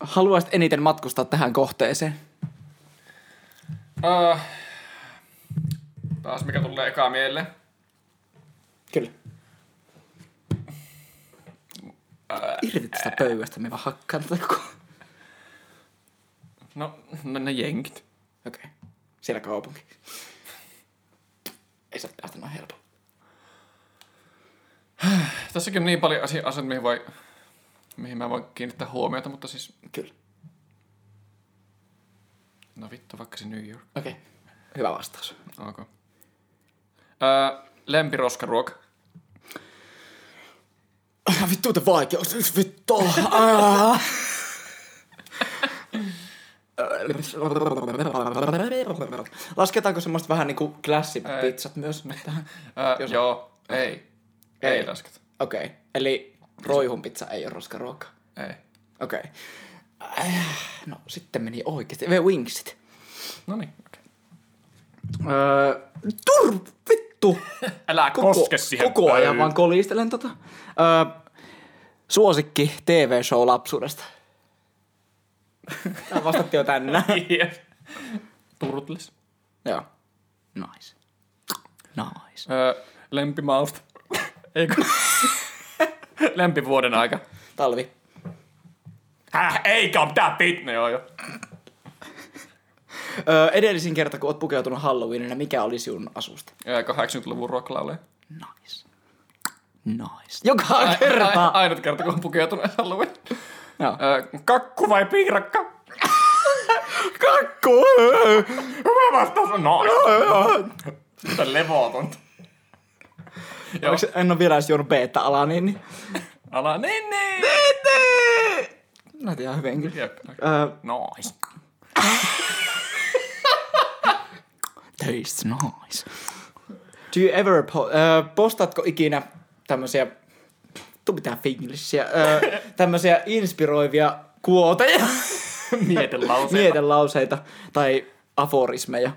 haluaisit eniten matkustaa tähän kohteeseen? Uh, taas mikä tulee eka mieleen. Kyllä. Irti tästä pöydästä, me vaan hakkaan tätä koko... No, no ne jenkit. Okei. Okay. Siellä kaupunki. Ei saa päästä noin helpolla. Tässäkin on niin paljon asio- asioita, mihin, voi, mihin mä voin kiinnittää huomiota, mutta siis... Kyllä. No vittu, vaikka se New York. Okei. Okay. Hyvä vastaus. Ok. Öö, lempiroskaruoka. Ah, vittu, te vaikeus. Vittu. Ah. Lasketaanko semmoista vähän niinku klassimmat Ei. pizzat myös tähän? Öö, Jos- joo, ei. Ei, Ei. ei lasketa. Okei, okay. eli roihun pizza ei ole roskaruoka. Ei. Okei. Okay. No, sitten meni oikeesti. The Wingsit. No niin, okei. Öö, tur, vittu! Älä koske siihen Koko ajan pöytään. vaan kolistelen tota. Öö, suosikki TV-show lapsuudesta. Tää vastattiin jo tänään. Yes. Turtles. Joo. Nice. Nice. Öö, lempimausta. Eikö? Lempivuoden aika. Talvi. Häh, oo tää pit, no joo jo. Öö, edellisin kerta, kun oot pukeutunut Halloweenina, mikä oli sinun asusta? Öö, 80-luvun rocklauleja. Nice. Nice. Joka kerta. Ainut kerta, kun on pukeutunut Halloween. Joo. Öö, kakku vai piirakka? Kakku! Hyvä vastaus on. Mitä levotonta. Joo. Onks, en ole vielä edes juonut beta-alaa, niin... niin. Ala, niin, niin. Näitä ihan hyvin kyllä. Jep. Öö, Nois. tastes nice. Do you ever po- öö, postaatko ikinä tämmösiä, tuu pitää finglishia, öö, tämmösiä inspiroivia kuoteja, Mietelauseita. mietelauseita tai aforismeja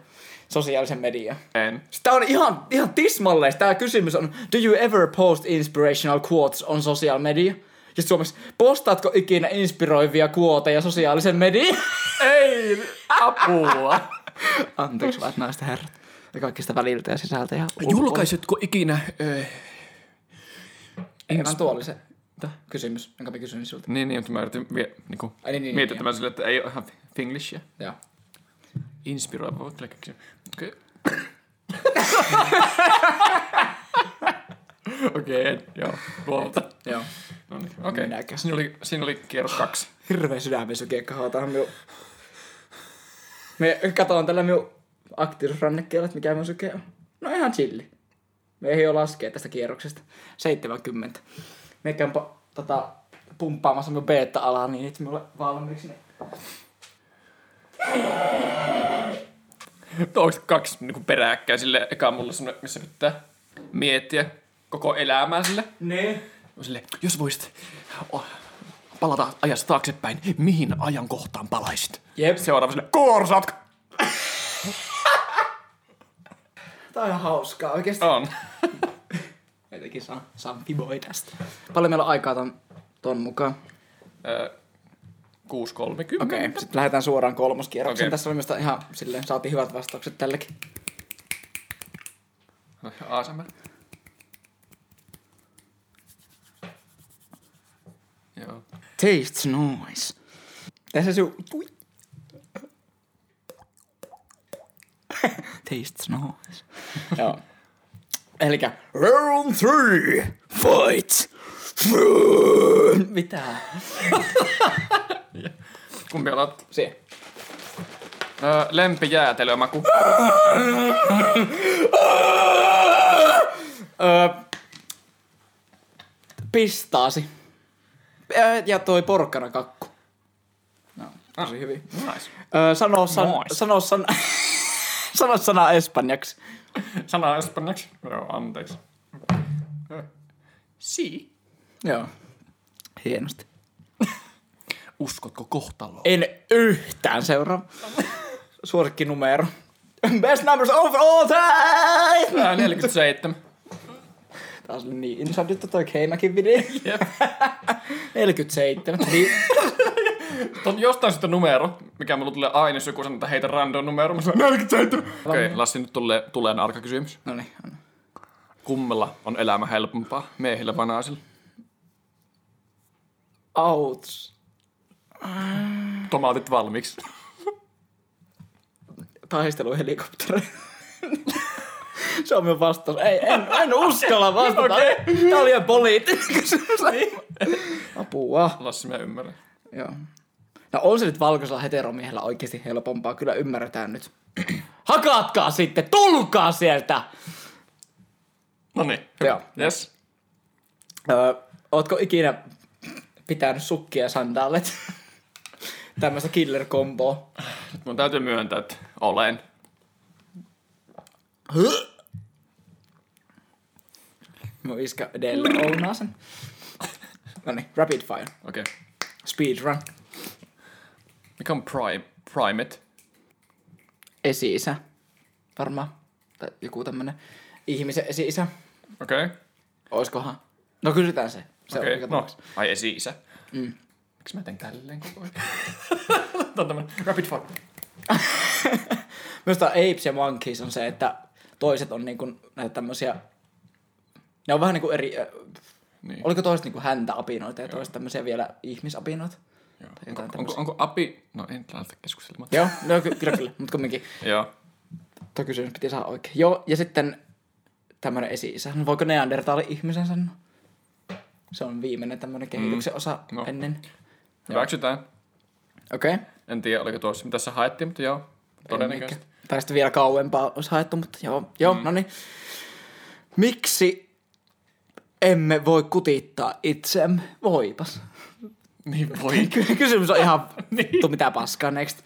sosiaalisen mediaan? En. Tämä on ihan, ihan tismalleen. Tämä kysymys on, do you ever post inspirational quotes on social media? Ja suomeksi, postaatko ikinä inspiroivia kuoteja sosiaalisen mediaan? Ei, apua. Anteeksi, hyvät naiset ja herrat. Ja kaikista väliltä ja sisältä. Ja. Julkaisitko ikinä... Öö, Ei vaan tuo oli se kysymys, jonka mä kysyin sinulta. niin, niin, mutta mä yritin vie, niinku, Ai niin, niin, mietittämään sille, että ei ole ihan finglishia. Joo. Inspiroiva, kyllä keksiä. Okei. Okei, okay, joo, luovuta. Joo. No niin, okei. Minäkö? Siinä oli, siinä oli kierros kaksi. Hirveä sydämen sykeekka hautaan minun... Me katsoin tällä minun aktiivisuusrannekkeella, että mikä minun syke on. No ihan chilli. Me ei ole laskea tästä kierroksesta. 70. Me käyn tota, pumppaamassa minun beta-alaa niin, että minulle valmiiksi. Niin. Onko kaksi niinku peräkkäin sille eka mulla semmonen, missä pitää miettiä koko elämää sille. Ne. Sille, jos voisit oh, palata ajassa taaksepäin, mihin ajankohtaan palaisit? Jep. Seuraava sille, korsat! Tää on ihan hauskaa oikeesti. On. Jotenkin saan, saan fiboi tästä. Paljon meillä on aikaa ton, ton mukaan. Ö, 6.30. Okei, okay, sitten lähdetään suoraan kolmoskierrokseen. Okei. Tässä oli minusta ihan silleen, saatiin hyvät vastaukset tällekin. ASMR. Joo. Tastes nice. Tässä se Tui. Tastes nice. Joo. Elikkä round three, fight. Mitä? Kumpi otat? Se. Öö, lempijäätelömaku. Öö, pistaasi. Ja toi porkkana kakku. No, tosi hyvin. Nice. Öö, sano, san, Nice. sano, san, sano sana espanjaksi. Sana espanjaksi. Joo, anteeksi. Ö. Si. Joo. Hienosti. Uskotko kohtaloon? En yhtään seuraa. Suosikkinumero. Best numbers of all time! Ää, 47. Taas oli niin inside juttu toi Keimäkin video. Jep. 47. Niin, On jostain sitä numero, mikä mulla tulee aina, jos joku sanoo, että heitä random numero. Mä sanon 47. Okei, okay, Lassi, nyt tulee, tulee arka kysymys. no niin. Kummella on elämä helpompaa, miehillä vai naisilla? Outs. Tomaatit valmiiksi. Taisteluhelikopteri. Se on minun vastaus. Ei, en, en uskalla vastata. Tää oli ihan poliittinen kysymys. Apua. Lassi, mä ymmärrän. Joo. No on se nyt valkoisella heteromiehellä oikeasti helpompaa. Kyllä ymmärretään nyt. Hakatkaa sitten! Tulkaa sieltä! No niin. Joo. Yes. Öö, ootko ikinä pitänyt sukkia ja sandaalet? Tämmöistä killer komboa. Nyt mun täytyy myöntää, että olen. Mun iskä edelleen ounaa sen. No niin, rapid fire. Okei. Okay. Speed run. Mikä on prime, primate? Esi-isä. Varmaan. Tai joku tämmönen ihmisen esi-isä. Okei. Okay. Oiskohan? No kysytään se. Se Okei, on no. Ai esi-isä. Mm. Miksi mä teen tälleen koko ajan? Tämä on tämmönen rapid fire. Minusta Apes ja Monkeys on se, että toiset on niinku näitä tämmösiä... Ne on vähän niinku eri... äh, Niin. Oliko toiset niinku häntäapinoita ja toiset tämmöisiä vielä ihmisapinoita? Joo. Onko, onko, onko api... No en lähdetä keskustelemaan. Joo, no ky- kyllä kyllä, mutta kumminkin. Joo. Tuo kysymys piti saada oikein. Joo, ja sitten tämmönen esi-isä. No voiko Neandertaali ihmisen sanoa? Se on viimeinen tämmönen kehityksen osa No. ennen. Hyväksytään. Okei. Okay. En tiedä, oliko tuossa, mitä sä haettiin, mutta joo. Todennäköisesti. Tai sitten vielä kauempaa olisi haettu, mutta joo, joo mm. no niin. Miksi emme voi kutittaa itseämme? Voipas. Niin voi. Ky- Kysymys on ihan vittu mitä paskaa next.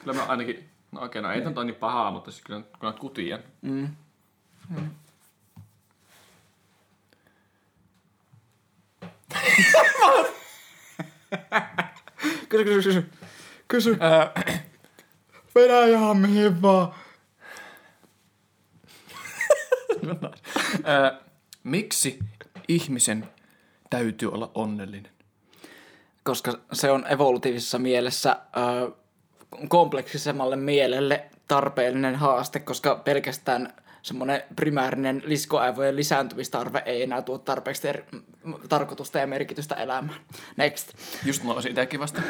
Kyllä mä ainakin... No okei, no ei tämä ole niin pahaa, mutta siis kyllä kun on kutien. Kysy, kysy, kysy. Kysy. Venäjä on mihin vaan. Ää, miksi ihmisen täytyy olla onnellinen? Koska se on evolutiivisessa mielessä ö, kompleksisemmalle mielelle tarpeellinen haaste, koska pelkästään semmoinen primäärinen liskoaivojen lisääntymistarve ei enää tuo tarpeeksi ter- tarkoitusta ja merkitystä elämään. Next. Just mä olisin itsekin vasta.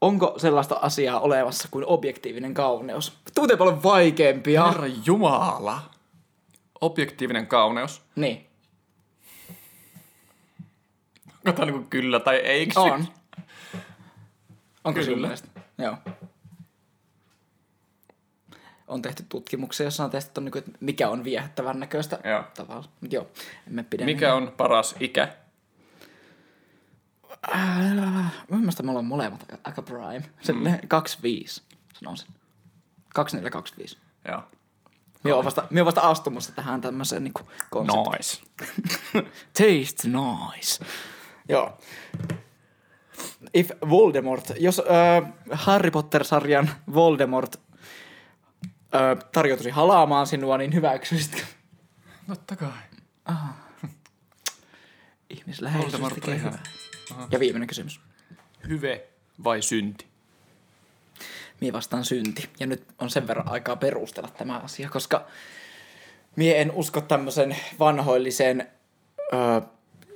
Onko sellaista asiaa olemassa kuin objektiivinen kauneus? Tuute paljon vaikeampia. Herra Jumala. Objektiivinen kauneus. Niin, Onko tää niinku kyllä tai ei? on. Onko Kyllä. sun? Joo. On tehty tutkimuksia, jossa on testattu, niin kuin, että mikä on viehättävän näköistä Joo. tavalla. Joo, emme pidä. Mikä on paras ikä? Äh, Mielestäni me ollaan molemmat aika- prime. Se mm. 25, sanoisin. 2425. Joo. Minä olen vasta, minä vasta astumassa tähän tämmöiseen niin konseptiin. Nice. Taste nice. Joo. If Voldemort, jos äh, Harry Potter-sarjan Voldemort äh, tarjoutuisi halaamaan sinua, niin hyväksyisitkö? Totta kai. Ihmisläheisyys tekee ihan- hyvää. Ja viimeinen kysymys. Hyve vai synti? Mie vastaan synti. Ja nyt on sen verran aikaa perustella tämä asia, koska mie en usko tämmöisen vanhoilliseen ö,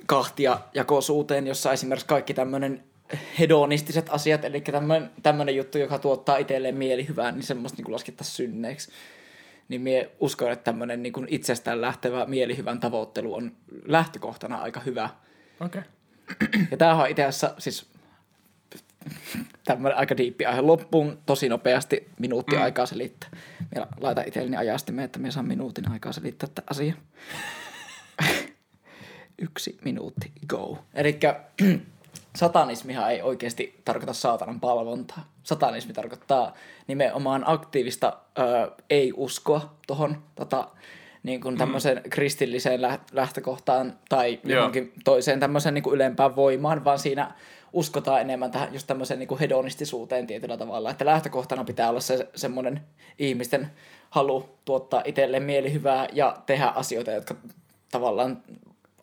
kahtia jakosuuteen, jossa esimerkiksi kaikki tämmöinen hedonistiset asiat, eli tämmöinen, juttu, joka tuottaa itselleen mielihyvää, niin semmoista niin laskettaisiin synneiksi. Niin mie uskon, että tämmöinen niin kuin itsestään lähtevä mielihyvän tavoittelu on lähtökohtana aika hyvä. Okei. Ja tämähän on itse asiassa siis tämmöinen aika diippi aihe loppuun tosi nopeasti minuutti mm. aikaa selittää. Minä laitan itselleni ajastimeen, että minä saan minuutin aikaa selittää tätä asiaa. Yksi minuutti, go. Eli satanismihan ei oikeasti tarkoita saatanan palvontaa. Satanismi tarkoittaa nimenomaan aktiivista ö, ei-uskoa tuohon tota, niin kuin tämmöiseen mm. kristilliseen lä- lähtökohtaan tai Joo. johonkin toiseen tämmöiseen niin kuin ylempään voimaan, vaan siinä uskotaan enemmän tähän just tämmöiseen niin kuin hedonistisuuteen tietyllä tavalla, että lähtökohtana pitää olla se semmoinen ihmisten halu tuottaa itselleen mielihyvää ja tehdä asioita, jotka tavallaan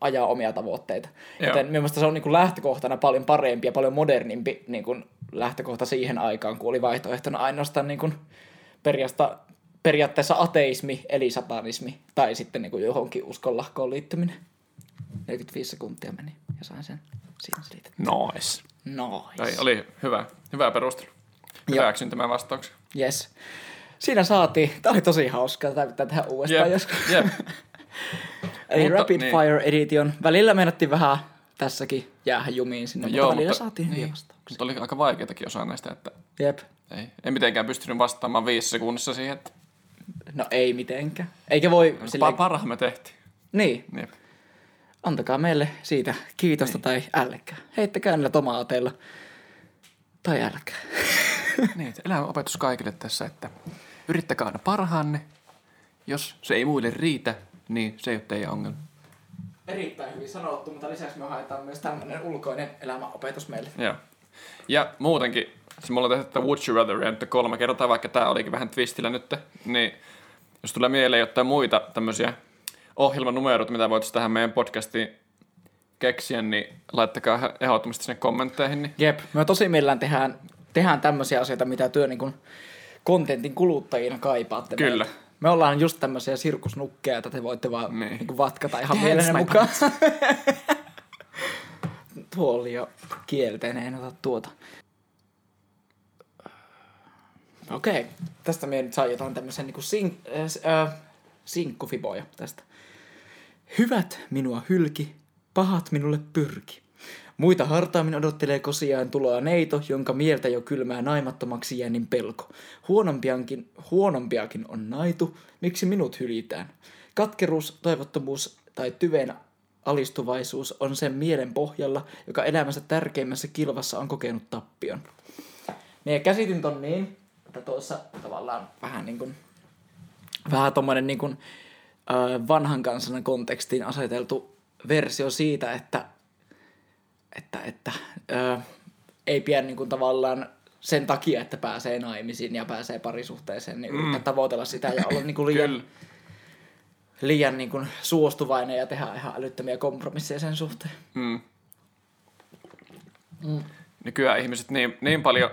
ajaa omia tavoitteita. Joo. Joten mielestäni se on niin kuin lähtökohtana paljon parempi ja paljon modernimpi niin kuin lähtökohta siihen aikaan, kun oli vaihtoehtona ainoastaan niin kuin periaatteessa, periaatteessa ateismi eli satanismi tai sitten niin kuin johonkin uskonlahkoon liittyminen. 45 sekuntia meni ja sain sen siinä selitettyä. Nice. Nice. Tai oli hyvä, hyvä perustelu. Hyväksyn tämän vastauksen. Yes. Siinä saatiin. Tämä oli tosi hauskaa. Tämä pitää tehdä uudestaan Jep, joskus. jep. Eli Mutta- Rapid niin. Fire Edition. Välillä meinattiin vähän tässäkin jäädä jumiin sinne, mutta välillä saatiin hyviä niin, vastauksia. mutta oli aika vaikeatakin osa näistä, että Jep. ei, en mitenkään pystynyt vastaamaan viisi sekunnissa siihen, että No ei mitenkään. Eikä voi pa- silleen... parhaamme tehtiin. Niin, Jep. antakaa meille siitä kiitosta niin. tai älkää. Heittäkää niillä tomaateilla. Tai älkää. niin, elämän opetus kaikille tässä, että yrittäkää aina parhaanne. Jos se ei muille riitä, niin se ei ole teidän ongelma. Erittäin hyvin sanottu, mutta lisäksi me haetaan myös tämmöinen ulkoinen elämänopetus meille. Joo. Ja muutenkin, se mulla on tehty tätä Would You Rather nyt kolme kertaa, vaikka tää olikin vähän twistillä nyt, niin jos tulee mieleen jotain muita tämmöisiä ohjelmanumeroita, mitä voitaisiin tähän meidän podcastiin keksiä, niin laittakaa ehdottomasti sinne kommentteihin. Niin Jep, me tosi mielellään tehdään, tehdään tämmöisiä asioita, mitä työ niin kontentin kuluttajina kaipaatte. Kyllä. meiltä. Me ollaan just tämmöisiä sirkusnukkeja, että te voitte vaan Niin. niin. Kuin vatkata ihan mielenne mukaan. Tuo oli jo kielteinen, en ota tuota. Okei, tästä me nyt saa jotain tämmöisen niin sink, äh, äh, sinkkufiboja tästä. Hyvät minua hylki, pahat minulle pyrki. Muita hartaammin odottelee kosiaan tuloa neito, jonka mieltä jo kylmää naimattomaksi jäänin pelko. Huonompiakin, huonompiakin on naitu, miksi minut hyljitään? Katkeruus, toivottomuus tai tyveen alistuvaisuus on sen mielen pohjalla, joka elämänsä tärkeimmässä kilvassa on kokenut tappion. Ja käsitin ton niin, että tuossa tavallaan vähän niin kuin, vähän tommonen niin kuin, vanhan kansan kontekstiin aseteltu versio siitä, että, että, että ö, ei pidä niin kuin tavallaan sen takia, että pääsee naimisiin ja pääsee parisuhteeseen, niin yrittää tavoitella sitä ja olla niin kuin liian, Kyllä. liian niin kuin suostuvainen ja tehdä ihan älyttömiä kompromisseja sen suhteen. Mm. Nykyään ihmiset niin, niin paljon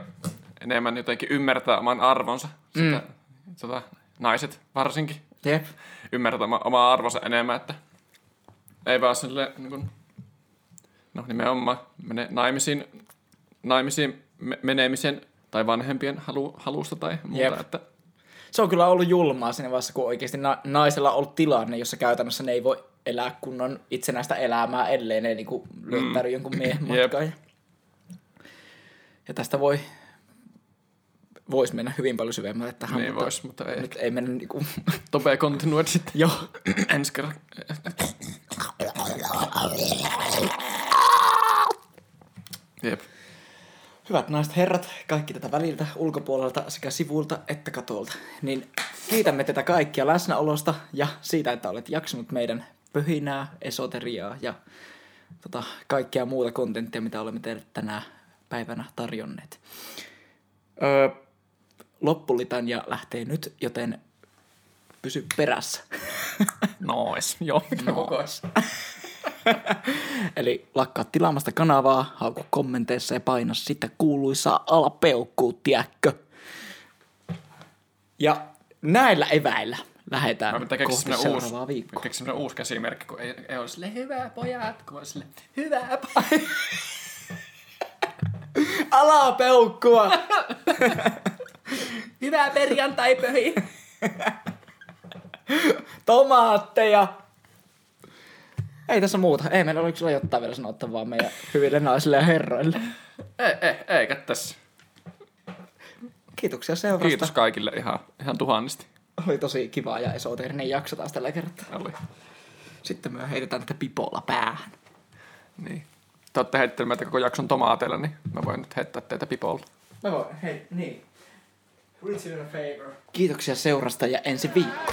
enemmän jotenkin ymmärtää oman arvonsa. Sitä, mm. tota, naiset varsinkin Jep. ymmärtää oma, omaa arvonsa enemmän, että ei vaan sille niin kuin, no nimenomaan mene naimisiin, naimisiin me- menemisen tai vanhempien halu, halusta tai muuta, Jep. että Se on kyllä ollut julmaa siinä vaiheessa, kun oikeasti na- naisella on ollut tilanne, jossa käytännössä ne ei voi elää kunnon itsenäistä elämää, ellei ne niinku lyöttäydy jonkun miehen Mm. Jep. matkaan. Ja, ja tästä voi voisi mennä hyvin paljon syvemmälle tähän, Niin mutta vois, mutta ei nyt ei mennä niinku... Topea continued sitten. Joo. Ensi kerran. Jep. Hyvät naiset herrat, kaikki tätä väliltä, ulkopuolelta sekä sivuilta että katolta, niin kiitämme tätä kaikkia läsnäolosta ja siitä, että olet jaksanut meidän pöhinää, esoteriaa ja tota, kaikkea muuta kontenttia, mitä olemme teille tänä päivänä tarjonneet. Öö, loppulitania lähtee nyt, joten pysy perässä. Nois. Joo. Nois. Eli lakkaa tilaamasta kanavaa, hauku kommenteissa ja paina sitä kuuluisaa alapeukkuu, tiedätkö? Ja näillä eväillä lähdetään pitää kohti semmonen uusi, seuraavaa viikkoa. semmonen uusi käsimerkki, kun ei, ei ole sille hyvää pojat, kun on sille hyvää pojat. Alapeukkua! Hyvää perjantai pöhi! Tomaatteja! Ei tässä muuta. Ei meillä ole kyllä jotain vielä sanottavaa meidän hyville naisille ja herroille. ei, ei, eikä tässä. Kiitoksia seurasta. Kiitos kaikille ihan, ihan tuhannesti. Oli tosi kiva ja esoteerinen jakso taas tällä kertaa. Oli. Sitten me heitetään tätä pipolla päähän. Niin. Te olette heittänyt meitä koko jakson tomaateilla, niin mä voin nyt heittää teitä pipolla. Mä voin, hei, niin. Kiitoksia seurasta ja ensi viikko.